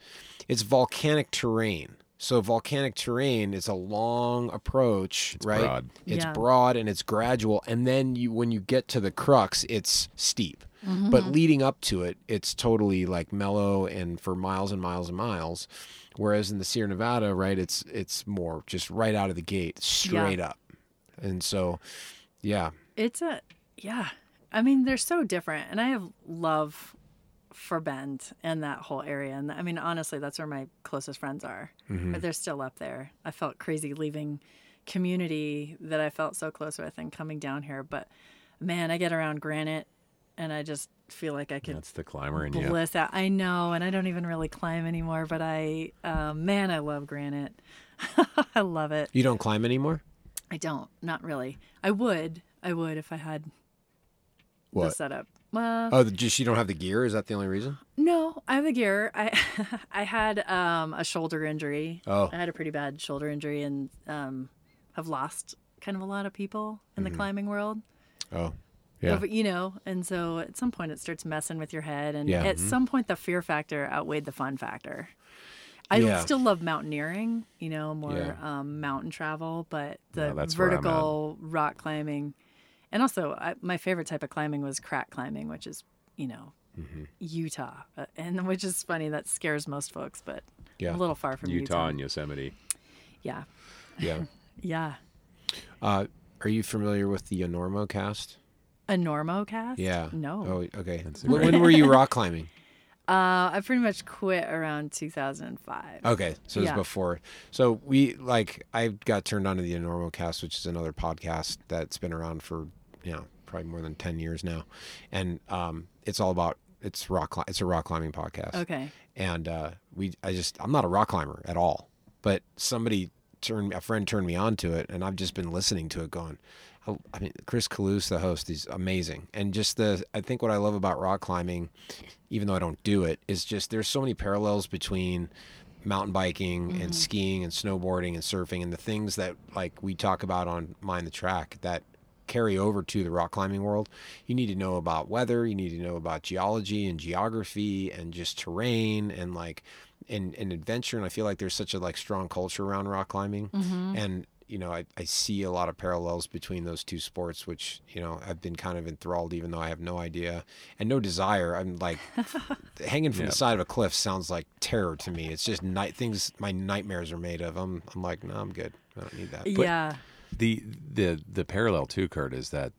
it's volcanic terrain. So volcanic terrain is a long approach, right? broad. It's Yeah. broad and it's gradual, and then you when you get to the crux, it's steep. Mm-hmm. But leading up to it, it's totally like mellow and for miles and miles and miles. Whereas in the Sierra Nevada, right, it's it's more just right out of the gate, straight up. And so, yeah, It's a yeah. I mean, they're so different, and I have love for Bend and that whole area. And I mean, honestly, that's where my closest friends are. But they're still up there. I felt crazy leaving community that I felt so close with and coming down here. But man, I get around Granite, and I just feel like I could That's the climber in you. bliss out. I know, and I don't even really climb anymore. But I, uh, man, I love Granite. I love it. you don't climb anymore. I don't, not really. I would, I would if I had the setup. Well, Oh, just you don't have the gear. Is that the only reason? no, I have the gear. I I had um, a shoulder injury. Oh. I had a pretty bad shoulder injury and um, have lost kind of a lot of people in the climbing world. Oh, yeah. Over- you know, and so at some point it starts messing with your head, and Yeah. at some point the fear factor outweighed the fun factor. I Yeah. still love mountaineering, you know, more Yeah. um, mountain travel, but the Yeah, that's where I'm at. vertical rock climbing, and also I, my favorite type of climbing was crack climbing, which is you know Mm-hmm. Utah, uh, and which is funny that scares most folks, but Yeah. a little far from Utah. Utah and Yosemite. Yeah, Yeah. yeah. Uh, are you familiar with the Enormocast? A Normo cast? Yeah. No. Oh, okay. When, when were you rock climbing? Uh, I pretty much quit around 2005. Okay, so it was Yeah. before. So we like I got turned on to the Enormocast, which is another podcast that's been around for you know probably more than ten years now, and um, it's all about it's rock. It's a rock climbing podcast. Okay. and uh, we I just I'm not a rock climber at all, but somebody turned a friend turned me on to it, and I've just been listening to it, going. I- I mean, Chris Kalous, the host, is amazing, and just the I think what I love about rock climbing, even though I don't do it, is just there's so many parallels between mountain biking and skiing and snowboarding and surfing and the things that like we talk about on Mind the Track that carry over to the rock climbing world. You need to know about weather, you need to know about geology and geography and just terrain and like and, and adventure. And I feel like there's such a like strong culture around rock climbing. Mm-hmm. And you know, I, I see a lot of parallels between those two sports, which, you know, I've been kind of enthralled, even though I have no idea and no desire. I'm like, hanging from Yeah. the side of a cliff sounds like terror to me. It's just night things my nightmares are made of. I'm, I'm like, no, I'm good. I don't need that. But yeah. The the the parallel too, Kurt, is that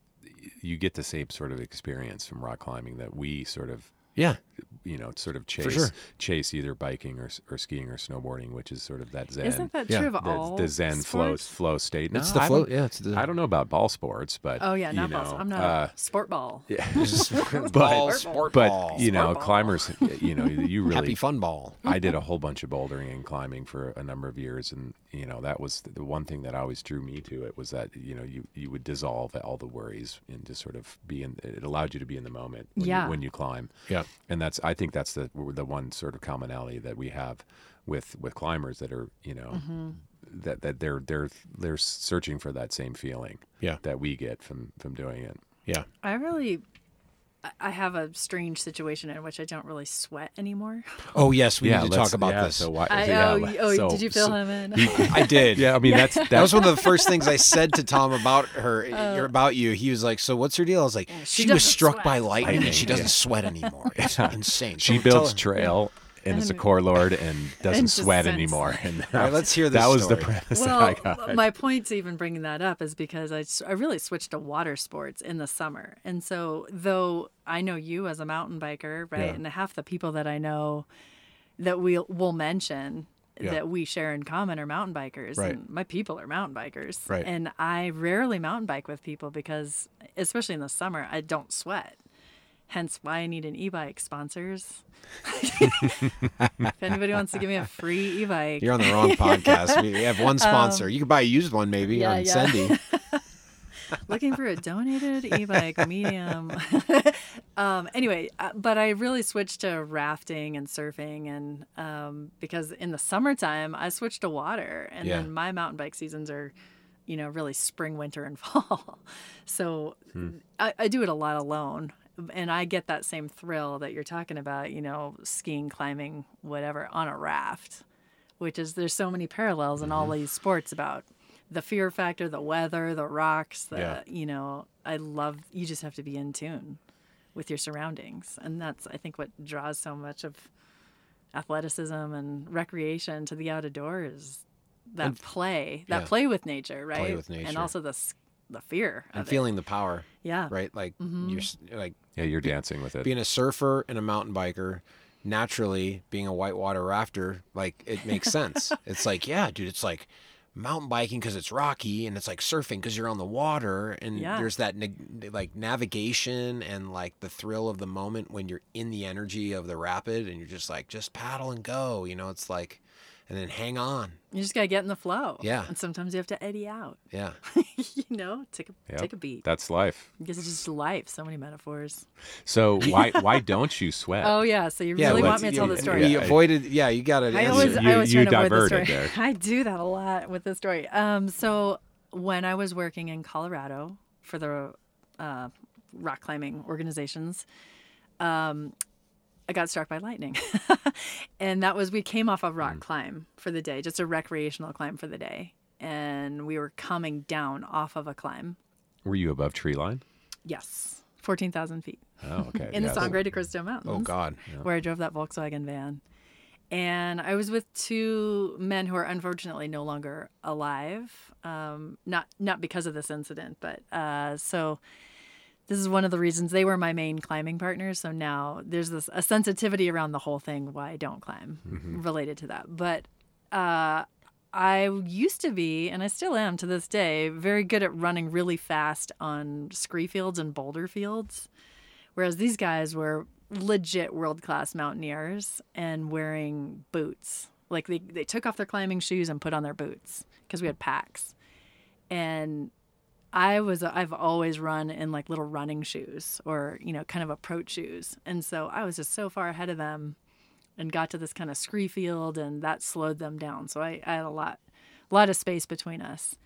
you get the same sort of experience from rock climbing that we sort of yeah, you know sort of chase sure. chase either biking or or skiing or snowboarding, which is sort of that zen. Isn't that Yeah. true of the, all the zen flow sports? flow state. it's No, the I float. don't- Yeah, it's the. I don't know about ball sports, but Oh yeah, you not know, balls. I'm not uh, a sport ball. but, Ball, sport but ball. you know, Sport ball. climbers, you know, you really happy fun ball. I did a whole bunch of bouldering and climbing for a number of years, and you know that was the one thing that always drew me to it was that you know you you would dissolve all the worries and just sort of be in. It allowed you to be in the moment when, Yeah. you, when you climb. Yeah. and that's I think that's the the one sort of commonality that we have with with climbers that are you know Mm-hmm. that that they're they're they're searching for that same feeling Yeah. that we get from from doing it. Yeah. I really I have a strange situation in which I don't really sweat anymore. Oh yes, we yeah, need to talk about yeah, this. So why, I, yeah, oh, oh so- did you fill so- him in? I did. Yeah, I mean that's That was one of the first things I said to Tom about her, oh. about you. He was like, "So what's her deal?" I was like, she "She, was struck sweat." by lightning, and Lightning, she doesn't yeah. sweat anymore. It's insane." she So builds trail and is a core lord and doesn't and sweat sense. anymore. And All right, let's hear this That was the story. premise that I well, got. my point to even bringing that up is because I, I really switched to water sports in the summer. And so, though I know you as a mountain biker, right? Yeah. And half the people that I know that we'll, will mention Yeah. that we share in common are mountain bikers. Right. And my people are mountain bikers. Right. And I rarely mountain bike with people because, especially in the summer, I don't sweat. Hence why I need an e-bike sponsors. if anybody wants to give me a free e-bike, You're on the wrong podcast. We have one sponsor. you could buy a used one maybe Um, yeah, on yeah. Sendy. looking for a donated e-bike medium um, anyway uh, but i really switched to rafting and surfing and um, because in the summertime i switched to water and Yeah. then my mountain bike seasons are you know really spring winter and fall so I, I do it a lot alone and i get that same thrill that you're talking about you know skiing climbing whatever on a raft which is there's so many parallels in all mm-hmm. these sports about the fear factor, the weather, the rocks, the Yeah. you know, I love you just have to be in tune with your surroundings. And that's I think what draws so much of athleticism and recreation to the out of doors that And- play, that yeah. play with nature, right? Play with nature. And also the the fear and of it. feeling the power, Yeah. right? Like Mhm. you're like yeah, you're dancing with it. being a surfer and a mountain biker. Naturally, being a whitewater rafter, like it makes sense. it's like, yeah, dude, it's like mountain biking because it's rocky, and it's like surfing because you're on the water, and Yeah. there's that neg- like navigation and like the thrill of the moment when you're in the energy of the rapid, and you're just like, just paddle and go. You know, it's like, and then hang on. You just gotta get in the flow. Yeah. And sometimes you have to eddy out. Yeah. you know, take a Yep, take a beat. That's life. Because it's just life. So many metaphors. So why why don't you sweat? Oh yeah. So you Yeah, really want me to tell the story? You avoided, yeah, you got to. I always, You- I always you try to avoid the story. there. I do that a lot with this story. Um, so when I was working in Colorado for the uh, rock climbing organizations, um, I got struck by lightning, and that was we came off a Mm. rock climb for the day, just a recreational climb for the day, and we were coming down off of a climb. Were you above tree line? Yes, fourteen thousand feet Oh, okay. in yeah. the Sangre de Cristo Mountains Oh God. where I drove that Volkswagen van. And I was with two men who are unfortunately no longer alive. Um, not not because of this incident, but uh, so this is one of the reasons they were my main climbing partners. So now there's this a sensitivity around the whole thing why I don't climb related to that. But uh, I used to be, and I still am to this day, very good at running really fast on scree fields and boulder fields. Whereas these guys were legit world class mountaineers and wearing boots. Like they, they took off their climbing shoes and put on their boots because we had packs. And I was I've always run in like little running shoes or you know kind of approach shoes, and so I was just so far ahead of them, and got to this kind of scree field, and that slowed them down. So I, I had a lot, a lot of space between us,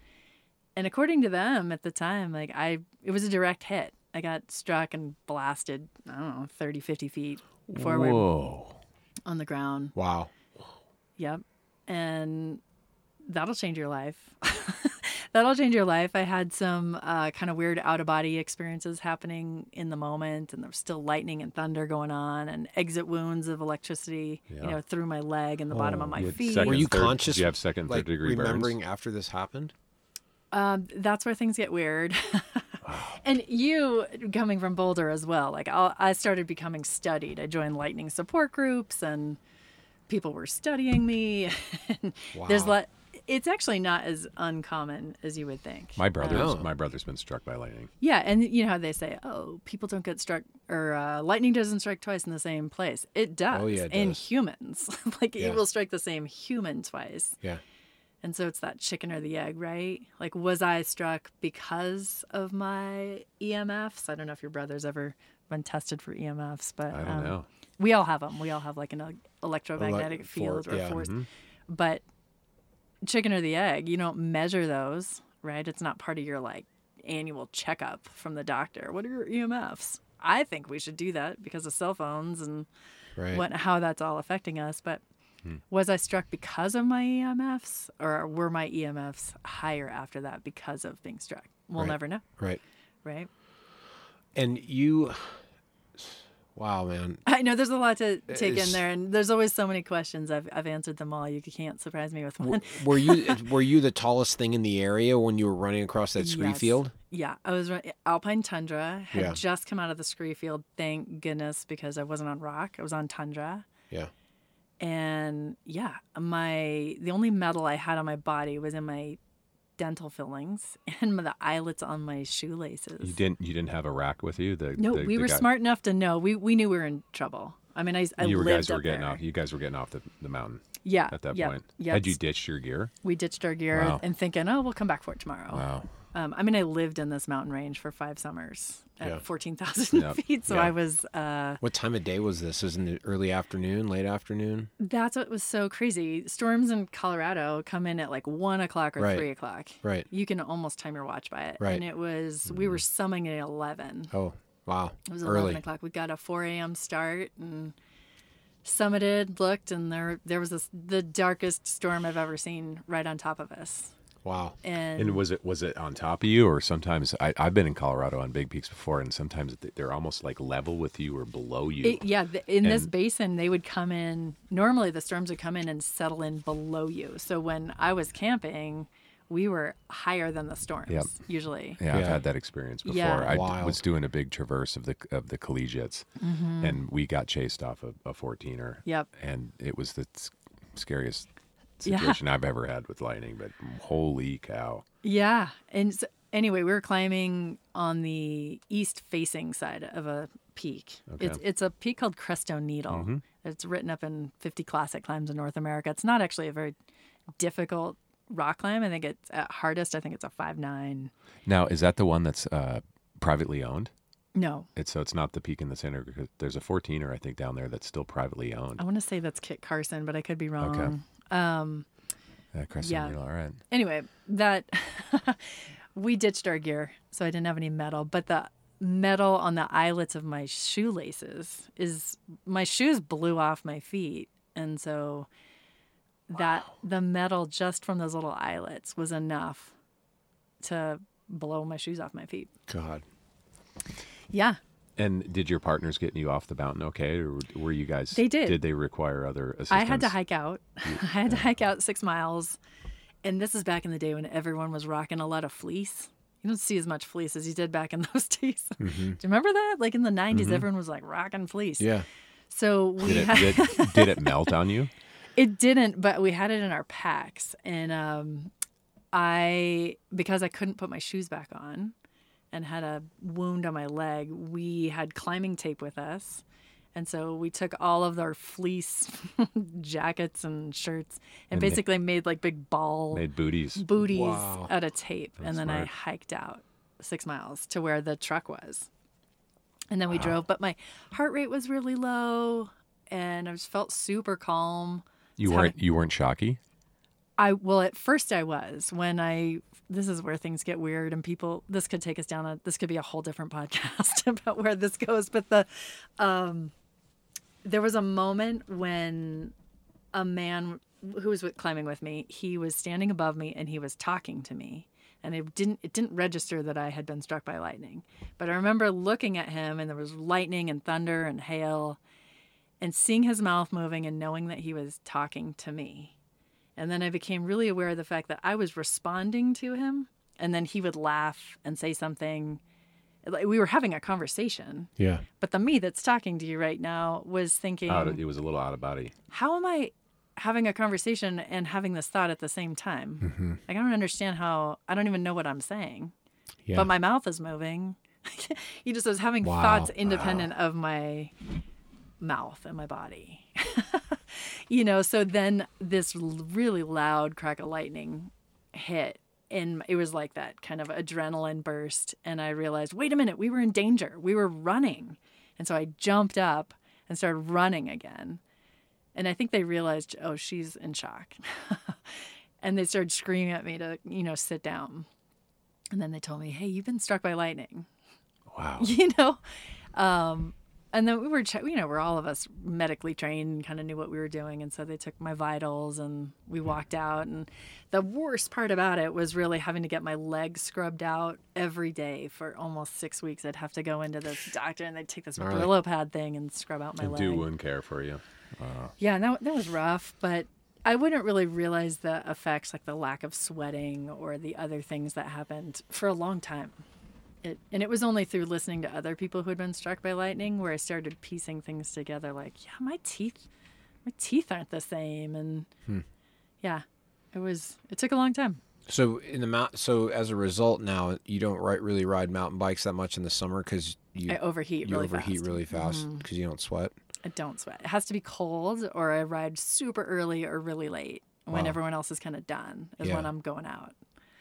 and according to them at the time, like I it was a direct hit. I got struck and blasted. I don't know, 30, 50 feet forward Whoa. on the ground. Wow. Yep. And that'll change your life. that'll change your life. I had some uh, kind of weird out of body experiences happening in the moment, and there was still lightning and thunder going on, and exit wounds of electricity, you know, through my leg and the bottom of my feet. second, Were you third- conscious? Did you have second, like third degree burns? remembering after this happened? Um, that's where things get weird. and you coming from Boulder as well. Like I'll, I started becoming studied. I joined lightning support groups, and people were studying me. There's Wow. let. It's actually not as uncommon as you would think. My brother's Oh. my brother's been struck by lightning. Yeah, and you know how they say, "Oh, people don't get struck, or uh, lightning doesn't strike twice in the same place." It does. Oh, yeah, it in does. humans, like Yeah. it will strike the same human twice. Yeah. And so it's that chicken or the egg, right? Like, was I struck because of my EMFs? I don't know if your brother's ever been tested for EMFs, but I don't um, know. we all have them. We all have like an electromagnetic Elec- field for- or yeah, force. mhm. But chicken or the egg, you don't measure those, right? It's not part of your like annual checkup from the doctor. What are your EMFs? I think we should do that because of cell phones and right. what how that's all affecting us. But hmm. was I struck because of my EMFs, or were my EMFs higher after that because of being struck? We'll right. never know. Right. Right. And you Wow, man. I know there's a lot to uh, take it's, in there, and there's always so many questions. I've I've answered them all. You can't surprise me with one. were you were you the tallest thing in the area when you were running across that scree yes. field? Yeah, I was running Alpine Tundra. Had yeah. just come out of the scree field. Thank goodness because I wasn't on rock. I was on tundra. Yeah. And yeah, my the only metal I had on my body was in my dental fillings and the eyelets on my shoelaces. You didn't you didn't have a rack with you? The, no, the, we the were guy... smart enough to know. We we knew we were in trouble. I mean, I, I you guys were getting there. off. You guys were getting off the, the mountain. Yeah. At that yep, point, yep. had you ditched your gear? We ditched our gear wow. and thinking, oh, we'll come back for it tomorrow. Wow. Um, I mean, I lived in this mountain range for five summers at yeah. 14,000 yep. feet. So yeah. I was. Uh, what time of day was this? Was in the early afternoon, late afternoon? That's what was so crazy. Storms in Colorado come in at like one o'clock or right. three o'clock. Right. You can almost time your watch by it. Right. And it was, we were summing at 11. Oh, wow. It was early. 11 o'clock. We got a 4 a.m. start and summited, looked, and there there was this, the darkest storm I've ever seen right on top of us. Wow. And, and was it was it on top of you, or sometimes I, have been in Colorado on big peaks before, and sometimes they're almost like level with you or below you. It, yeah, in and, this basin, they would come in. Normally, the storms would come in and settle in below you. So when I was camping, we were higher than the storms yep. usually. Yeah, yeah, I've had that experience before. Yeah. I Wild. was doing a big traverse of the of the collegiates, mm-hmm. and we got chased off a, a 14er. Yep. And it was the scariest situation yeah. I've ever had with lightning, but holy cow. Yeah. And so, anyway, we were climbing on the east facing side of a peak. Okay. It's it's a peak called Crestone Needle. Mm-hmm. It's written up in 50 classic climbs in North America. It's not actually a very difficult rock climb. I think it's at hardest, I think it's a five nine. Now, is that the one that's uh, privately owned? No. It's so it's not the peak in the center because there's a 14er I think down there that's still privately owned. I want to say that's Kit Carson, but I could be wrong. Okay. Um, yeah, yeah. Needle, all right. Anyway, that we ditched our gear, so I didn't have any metal, but the metal on the eyelets of my shoelaces is my shoes blew off my feet, and so that wow. the metal just from those little eyelets was enough to blow my shoes off my feet. God. Yeah. And did your partners get you off the mountain okay, or were you guys? They did. Did they require other assistance? I had to hike out. I had to hike out six miles, and this is back in the day when everyone was rocking a lot of fleece. You don't see as much fleece as you did back in those days. Mm-hmm. Do you remember that? Like in the 90s, mm-hmm. everyone was like rocking fleece. Yeah. So we did it, had... did, did it melt on you? It didn't, but we had it in our packs, and um, I because I couldn't put my shoes back on and had a wound on my leg, we had climbing tape with us. And so we took all of our fleece jackets and shirts and, and basically made, made, like big ball made booties booties wow. out of tape. That's and then smart. I hiked out six miles to where the truck was. And then we wow. drove, but my heart rate was really low and I just felt super calm. You weren't having, you weren't shocky? I well at first I was when I this is where things get weird and people this could take us down a this could be a whole different podcast about where this goes but the um there was a moment when a man who was with, climbing with me he was standing above me and he was talking to me. And it didn't it didn't register that I had been struck by lightning. But I remember looking at him and there was lightning and thunder and hail and seeing his mouth moving and knowing that he was talking to me and then I became really aware of the fact that I was responding to him. And then he would laugh and say something. Like we were having a conversation. Yeah. But the me that's talking to you right now was thinking. Of, it was a little out of body. How am I having a conversation and having this thought at the same time? Mm-hmm. Like, I don't understand how. I don't even know what I'm saying. Yeah. But my mouth is moving. he just was having wow. thoughts independent wow. of my mouth and my body. you know, so then this really loud crack of lightning hit and it was like that kind of adrenaline burst and I realized, wait a minute, we were in danger. We were running. And so I jumped up and started running again. And I think they realized, oh, she's in shock. and they started screaming at me to, you know, sit down. And then they told me, hey, you've been struck by lightning. Wow. You know, Um, and then we were, you know, we're all of us medically trained and kind of knew what we were doing. And so they took my vitals and we walked out. And the worst part about it was really having to get my legs scrubbed out every day for almost six weeks. I'd have to go into this doctor and they'd take this all Brillo right. pad thing and scrub out my and leg. Do wound care for you. Uh. Yeah, that, that was rough. But I wouldn't really realize the effects, like the lack of sweating or the other things that happened for a long time it and it was only through listening to other people who had been struck by lightning where I started piecing things together like yeah my teeth my teeth aren't the same and hmm. yeah it was it took a long time so in the mount so as a result now you don't ride, really ride mountain bikes that much in the summer because you I overheat you really overheat fast. really fast because mm-hmm. you don't sweat I don't sweat it has to be cold or I ride super early or really late when wow. everyone else is kind of done is yeah. when I'm going out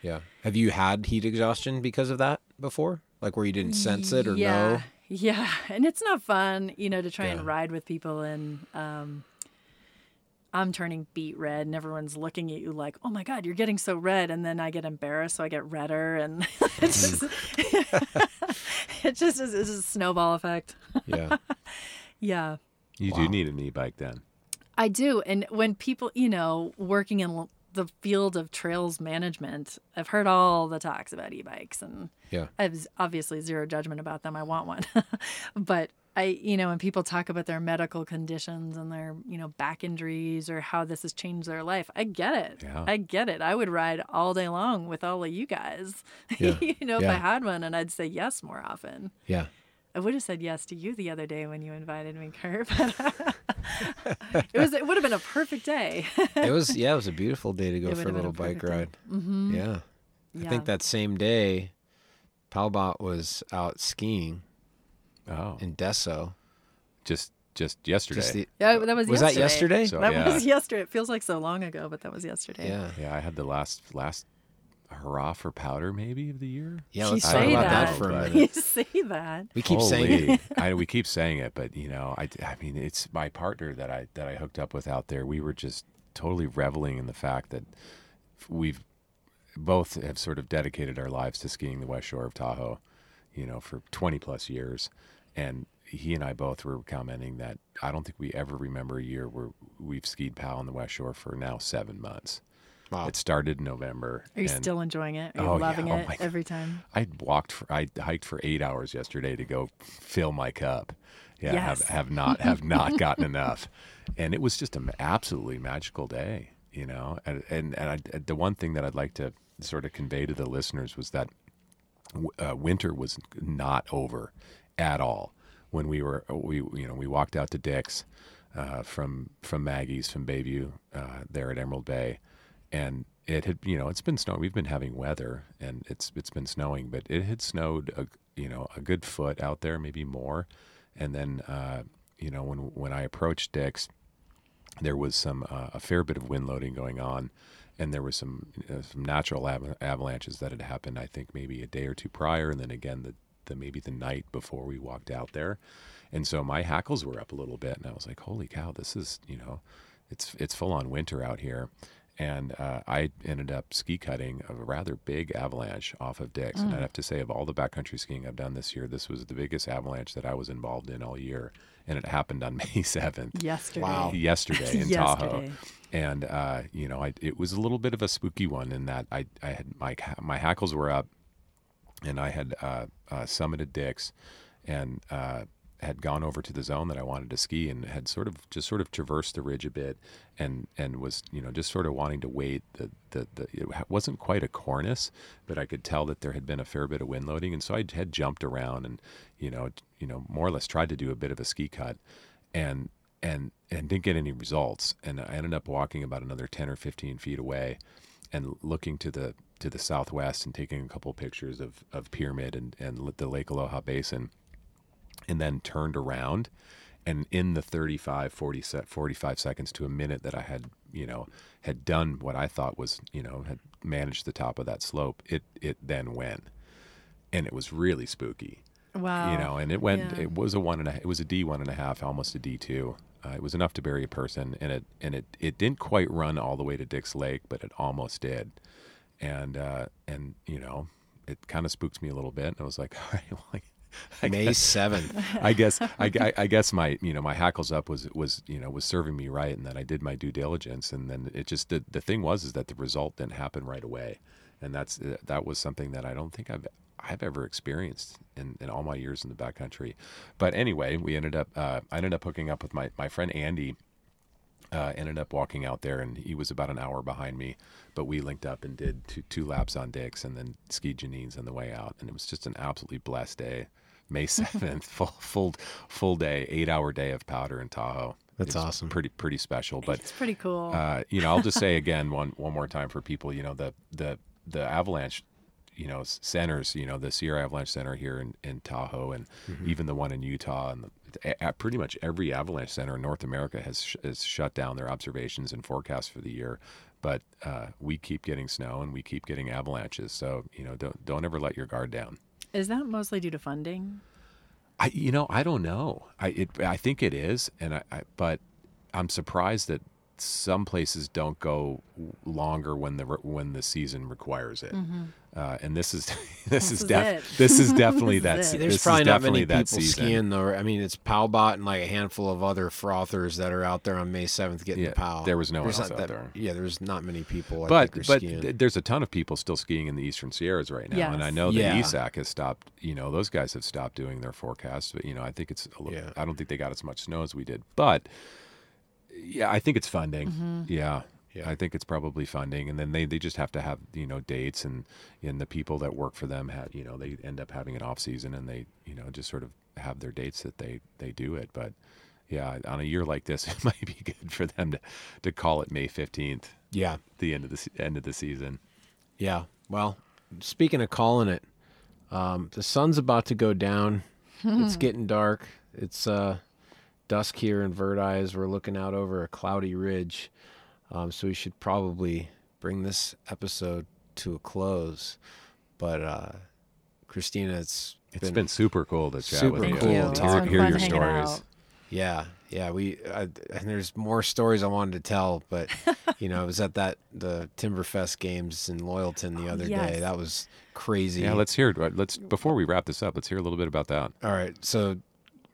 yeah. Have you had heat exhaustion because of that before? Like where you didn't sense it or yeah. know? Yeah. And it's not fun, you know, to try yeah. and ride with people and um, I'm turning beet red and everyone's looking at you like, oh my God, you're getting so red. And then I get embarrassed, so I get redder. And it just, it just is, it's a snowball effect. Yeah. yeah. You wow. do need an e bike then. I do. And when people, you know, working in the field of trails management, I've heard all the talks about e-bikes, and yeah, I have obviously zero judgment about them. I want one, but I, you know, when people talk about their medical conditions and their, you know, back injuries or how this has changed their life, I get it. Yeah. I get it. I would ride all day long with all of you guys. Yeah. you know, yeah. if I had one, and I'd say yes more often. Yeah. I would have said yes to you the other day when you invited me, Kurt. But it was it would have been a perfect day. it was yeah, it was a beautiful day to go for a little a bike ride. Mm-hmm. Yeah. yeah. I think that same day, Powbot was out skiing. Oh. In Deso. Just just yesterday. Just the, yeah, that was. Was yesterday. that yesterday? So, that yeah. was yesterday. It feels like so long ago, but that was yesterday. Yeah, yeah. I had the last last hurrah for powder maybe of the year. Yeah, let's talk about that. that for a minute. You say that. We keep Holy, saying it. I, we keep saying it, but you know, I, I mean, it's my partner that I that I hooked up with out there. We were just totally reveling in the fact that we've both have sort of dedicated our lives to skiing the west shore of Tahoe, you know, for 20 plus years. And he and I both were commenting that I don't think we ever remember a year where we've skied POW on the west shore for now seven months. Wow. It started in November. Are you still enjoying it? Are you oh, loving yeah. oh it every time? I walked for I hiked for eight hours yesterday to go fill my cup. Yeah, yes. have have not have not gotten enough, and it was just an absolutely magical day. You know, and and, and I, the one thing that I'd like to sort of convey to the listeners was that uh, winter was not over at all when we were we you know we walked out to Dick's uh, from from Maggie's from Bayview uh, there at Emerald Bay and it had you know it's been snowing we've been having weather and it's it's been snowing but it had snowed a, you know a good foot out there maybe more. And then uh, you know when when I approached Dick's there was some uh, a fair bit of wind loading going on and there was some uh, some natural av- avalanches that had happened I think maybe a day or two prior and then again the, the maybe the night before we walked out there. And so my hackles were up a little bit and I was like holy cow this is you know it's it's full on winter out here and uh, I ended up ski cutting a rather big avalanche off of Dick's. Mm. And I'd have to say, of all the backcountry skiing I've done this year, this was the biggest avalanche that I was involved in all year. And it happened on May 7th. Yesterday. Wow. Yesterday in Yesterday. Tahoe. And, uh, you know, I, it was a little bit of a spooky one in that I, I had my, my hackles were up and I had uh, uh summited Dick's and uh, had gone over to the zone that I wanted to ski and had sort of just sort of traversed the ridge a bit and and was you know just sort of wanting to wait the, the, the it wasn't quite a cornice but I could tell that there had been a fair bit of wind loading. And so I had jumped around and you know you know more or less tried to do a bit of a ski cut and and and didn't get any results. And I ended up walking about another 10 or 15 feet away and looking to the to the southwest and taking a couple pictures of, of pyramid and, and the lake aloha basin and then turned around. And in the 35 40 45 seconds to a minute that i had you know had done what i thought was you know had managed the top of that slope it it then went. And it was really spooky. Wow. you know and it went yeah. it was a one and a it was a d one and a half almost a d two. Uh, it was enough to bury a person and it and it it didn't quite run all the way to dick's lake but it almost did. And uh and you know it kind of spooked me a little bit and i was like all right well, May seventh. I guess I, I, guess my you know my hackles up was was you know was serving me right, and that I did my due diligence, and then it just the, the thing was is that the result didn't happen right away, and that's that was something that I don't think I've I've ever experienced in, in all my years in the backcountry. But anyway, we ended up uh, I ended up hooking up with my my friend Andy. Uh, ended up walking out there, and he was about an hour behind me. But we linked up and did two two laps on Dick's, and then skied Janines on the way out, and it was just an absolutely blessed day. May seventh, full full full day, eight hour day of powder in Tahoe. That's awesome. Pretty pretty special. But it's pretty cool. Uh, you know, I'll just say again one one more time for people. You know, the the the avalanche you know centers you know the sierra avalanche center here in, in tahoe and mm-hmm. even the one in utah and the, pretty much every avalanche center in north america has, sh- has shut down their observations and forecasts for the year but uh, we keep getting snow and we keep getting avalanches so you know don't don't ever let your guard down is that mostly due to funding? I, you know, I don't know. I, it, I think it is, and I, I, but I'm surprised that some places don't go longer when the when the season requires it. Mm-hmm. Uh, and this is this, this is, def- this is definitely that. Se- There's probably not many people skiing though. I mean, it's Powbot and like a handful of other frothers that are out there on May 7th getting yeah, the Pow. There was no there's one else out that, there. Yeah, there's not many people. I but but th- there's a ton of people still skiing in the Eastern Sierras right now, yes. and I know that yeah. ESAC has stopped. You know, those guys have stopped doing their forecasts. But you know, I think it's a little. Yeah. I don't think they got as much snow as we did, but yeah, I think it's funding. Mm-hmm. Yeah. Yeah. I think it's probably funding, and then they, they just have to have you know dates, and and the people that work for them have you know they end up having an off season, and they you know just sort of have their dates that they they do it. But yeah, on a year like this, it might be good for them to to call it May fifteenth. Yeah, the end of the end of the season. Yeah. Well, speaking of calling it, um, the sun's about to go down. it's getting dark. It's uh, dusk here in Verdi. We're looking out over a cloudy ridge. Um, so we should probably bring this episode to a close. But uh, Christina, it's it's been, been super cool to chat super with you. cool to talk, hear your stories. Out. Yeah, yeah. We I, and there's more stories I wanted to tell, but you know, I was at that the Timberfest games in Loyalton the other yes. day. That was crazy. Yeah, let's hear it. Let's before we wrap this up, let's hear a little bit about that. All right. So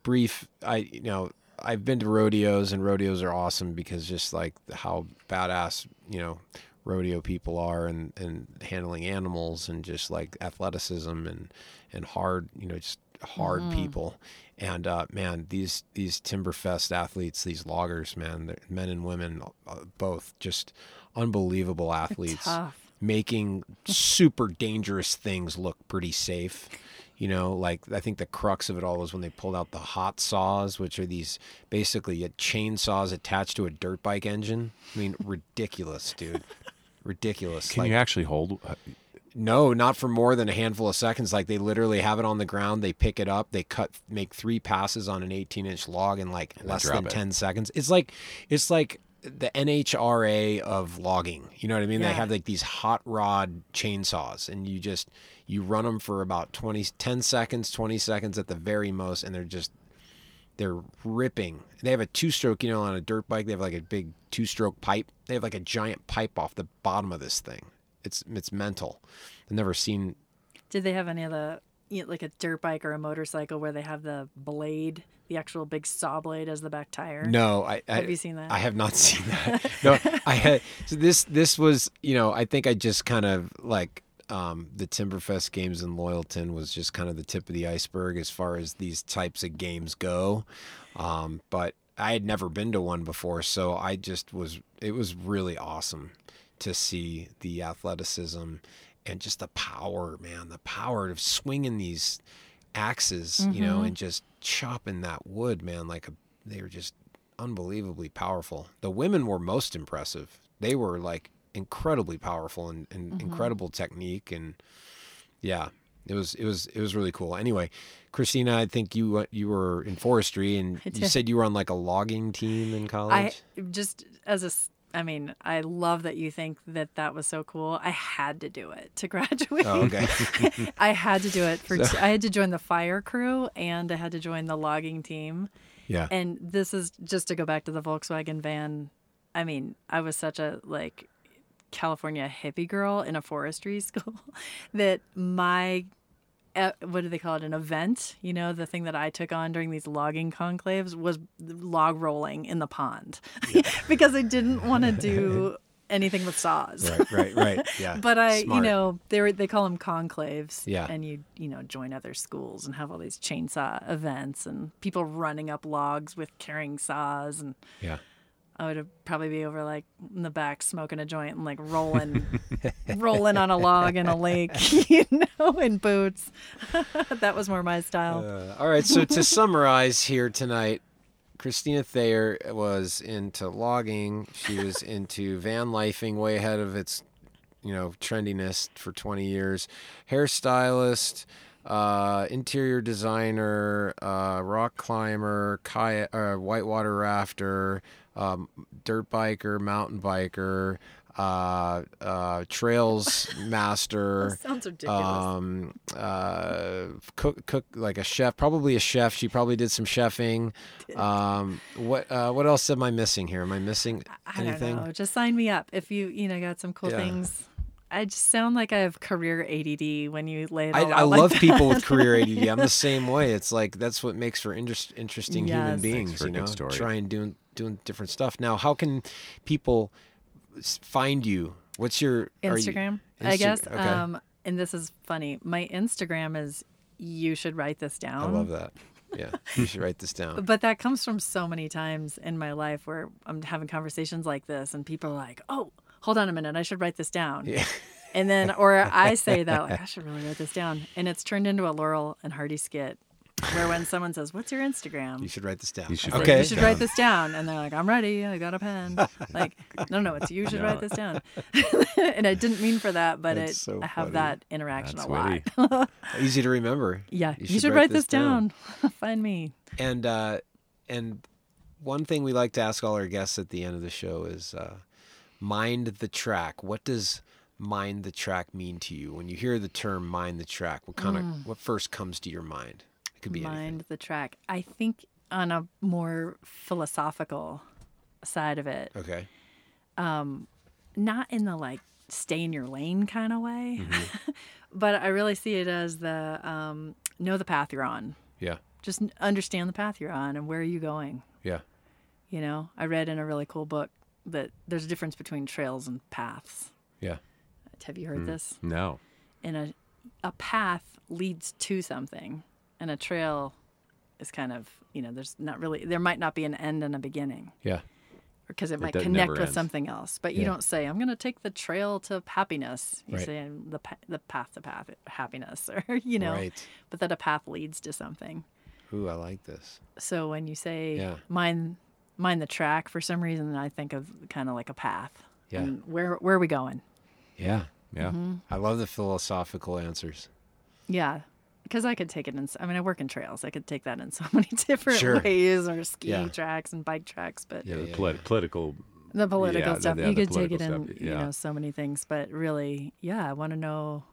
brief. I you know I've been to rodeos and rodeos are awesome because just like how badass you know rodeo people are and and handling animals and just like athleticism and and hard you know just hard mm-hmm. people. And uh, man these these timberfest athletes these loggers man men and women uh, both just unbelievable athletes making super dangerous things look pretty safe you know, like I think the crux of it all was when they pulled out the hot saws, which are these basically chainsaws attached to a dirt bike engine. I mean, ridiculous, dude. Ridiculous. Can like, you actually hold? Uh, no, not for more than a handful of seconds. Like they literally have it on the ground, they pick it up, they cut, make three passes on an 18 inch log in like less than it. 10 seconds. It's like, it's like the NHRA of logging. You know what I mean? Yeah. They have like these hot rod chainsaws, and you just you run them for about 20 10 seconds 20 seconds at the very most and they're just they're ripping they have a two stroke you know on a dirt bike they have like a big two stroke pipe they have like a giant pipe off the bottom of this thing it's it's mental i've never seen did they have any of the you know, like a dirt bike or a motorcycle where they have the blade the actual big saw blade as the back tire no i, I have you seen that i have not seen that no i had so this this was you know i think i just kind of like um, the Timberfest games in Loyalton was just kind of the tip of the iceberg as far as these types of games go. Um, but I had never been to one before, so I just was. It was really awesome to see the athleticism and just the power, man. The power of swinging these axes, mm-hmm. you know, mm-hmm. and just chopping that wood, man. Like a, they were just unbelievably powerful. The women were most impressive. They were like incredibly powerful and, and mm-hmm. incredible technique and yeah it was it was it was really cool anyway christina i think you uh, you were in forestry and you said you were on like a logging team in college i just as a I mean, I love that you think that that was so cool. I had to do it to graduate. Oh, okay. I had to do it for. So. T- I had to join the fire crew and I had to join the logging team. Yeah. And this is just to go back to the Volkswagen van. I mean, I was such a like California hippie girl in a forestry school that my what do they call it? An event. You know, the thing that I took on during these logging conclaves was log rolling in the pond yeah. because I didn't want to do anything with saws. Right, right, right. Yeah. but I, Smart. you know, they they call them conclaves. Yeah. And you, you know, join other schools and have all these chainsaw events and people running up logs with carrying saws and. Yeah. I would probably be over like in the back smoking a joint and like rolling, rolling on a log in a lake, you know, in boots. that was more my style. Uh, all right, so to summarize here tonight, Christina Thayer was into logging. She was into van lifing, way ahead of its, you know, trendiness for 20 years. Hairstylist, uh, interior designer, uh, rock climber, kayak, uh, whitewater rafter, um, dirt biker, mountain biker, uh, uh, trails master. sounds ridiculous. Um, uh, cook, cook like a chef, probably a chef. She probably did some chefing. Um, what, uh, what else am I missing here? Am I missing I anything? don't know. Just sign me up if you, you know, got some cool yeah. things. I just sound like I have career ADD when you lay it all I, I like love that. people with career ADD. I'm the same way. It's like that's what makes for inter- interesting yes. human beings. You know, trying doing doing different stuff. Now, how can people find you? What's your Instagram? You, Insta- I guess. Okay. Um, and this is funny. My Instagram is. You should write this down. I love that. Yeah, you should write this down. But that comes from so many times in my life where I'm having conversations like this, and people are like, "Oh, hold on a minute, I should write this down." Yeah. And then, or I say that, like, I should really write this down. And it's turned into a Laurel and Hardy skit where when someone says, "What's your Instagram?" You should write this down. You should okay. you should write this down, and they're like, "I'm ready. I got a pen." like, no, no, it's you should no. write this down. and I didn't mean for that, but That's it. So I have funny. that interaction That's a lot. Easy to remember. Yeah, you should, you should write, write, this down. down. Find me. And uh, and one thing we like to ask all our guests at the end of the show is, uh, mind the track. What does mind the track mean to you when you hear the term mind the track what kind mm. of what first comes to your mind it could be mind anything. the track. I think on a more philosophical side of it okay. um not in the like stay in your lane kind of way mm-hmm. but i really see it as the um know the path you're on. Yeah. Just understand the path you're on and where are you going. Yeah. You know i read in a really cool book that there's a difference between trails and paths. Yeah. Have you heard mm, this? No. And a a path leads to something, and a trail is kind of you know there's not really there might not be an end and a beginning. Yeah. Because it, it might connect with ends. something else, but you yeah. don't say I'm going to take the trail to happiness. You right. say the the path to path happiness, or you know, right. but that a path leads to something. Ooh, I like this. So when you say yeah. mind mind the track, for some reason I think of kind of like a path. Yeah. And where where are we going? Yeah. Yeah. Mm-hmm. I love the philosophical answers. Yeah. Because I could take it in, I mean, I work in trails. I could take that in so many different sure. ways or skiing yeah. tracks and bike tracks. But yeah, the yeah, polit- political. The political stuff. The, you could take it stuff, in, you know, so many things. But really, yeah, I want to know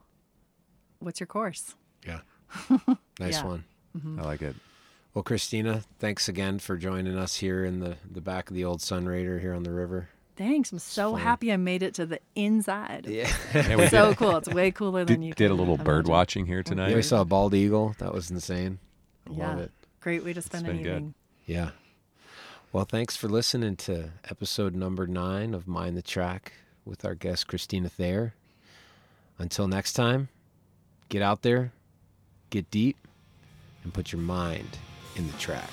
what's your course. Yeah. nice one. Mm-hmm. I like it. Well, Christina, thanks again for joining us here in the, the back of the old Sunrader here on the river. Thanks. I'm so happy I made it to the inside. Yeah. yeah so cool. It's way cooler than did, you did a little imagine. bird watching here tonight. Yeah, we saw a bald eagle. That was insane. I yeah. love it. Great way to spend an evening. Good. Yeah. Well, thanks for listening to episode number nine of Mind the Track with our guest, Christina Thayer. Until next time, get out there, get deep, and put your mind in the track.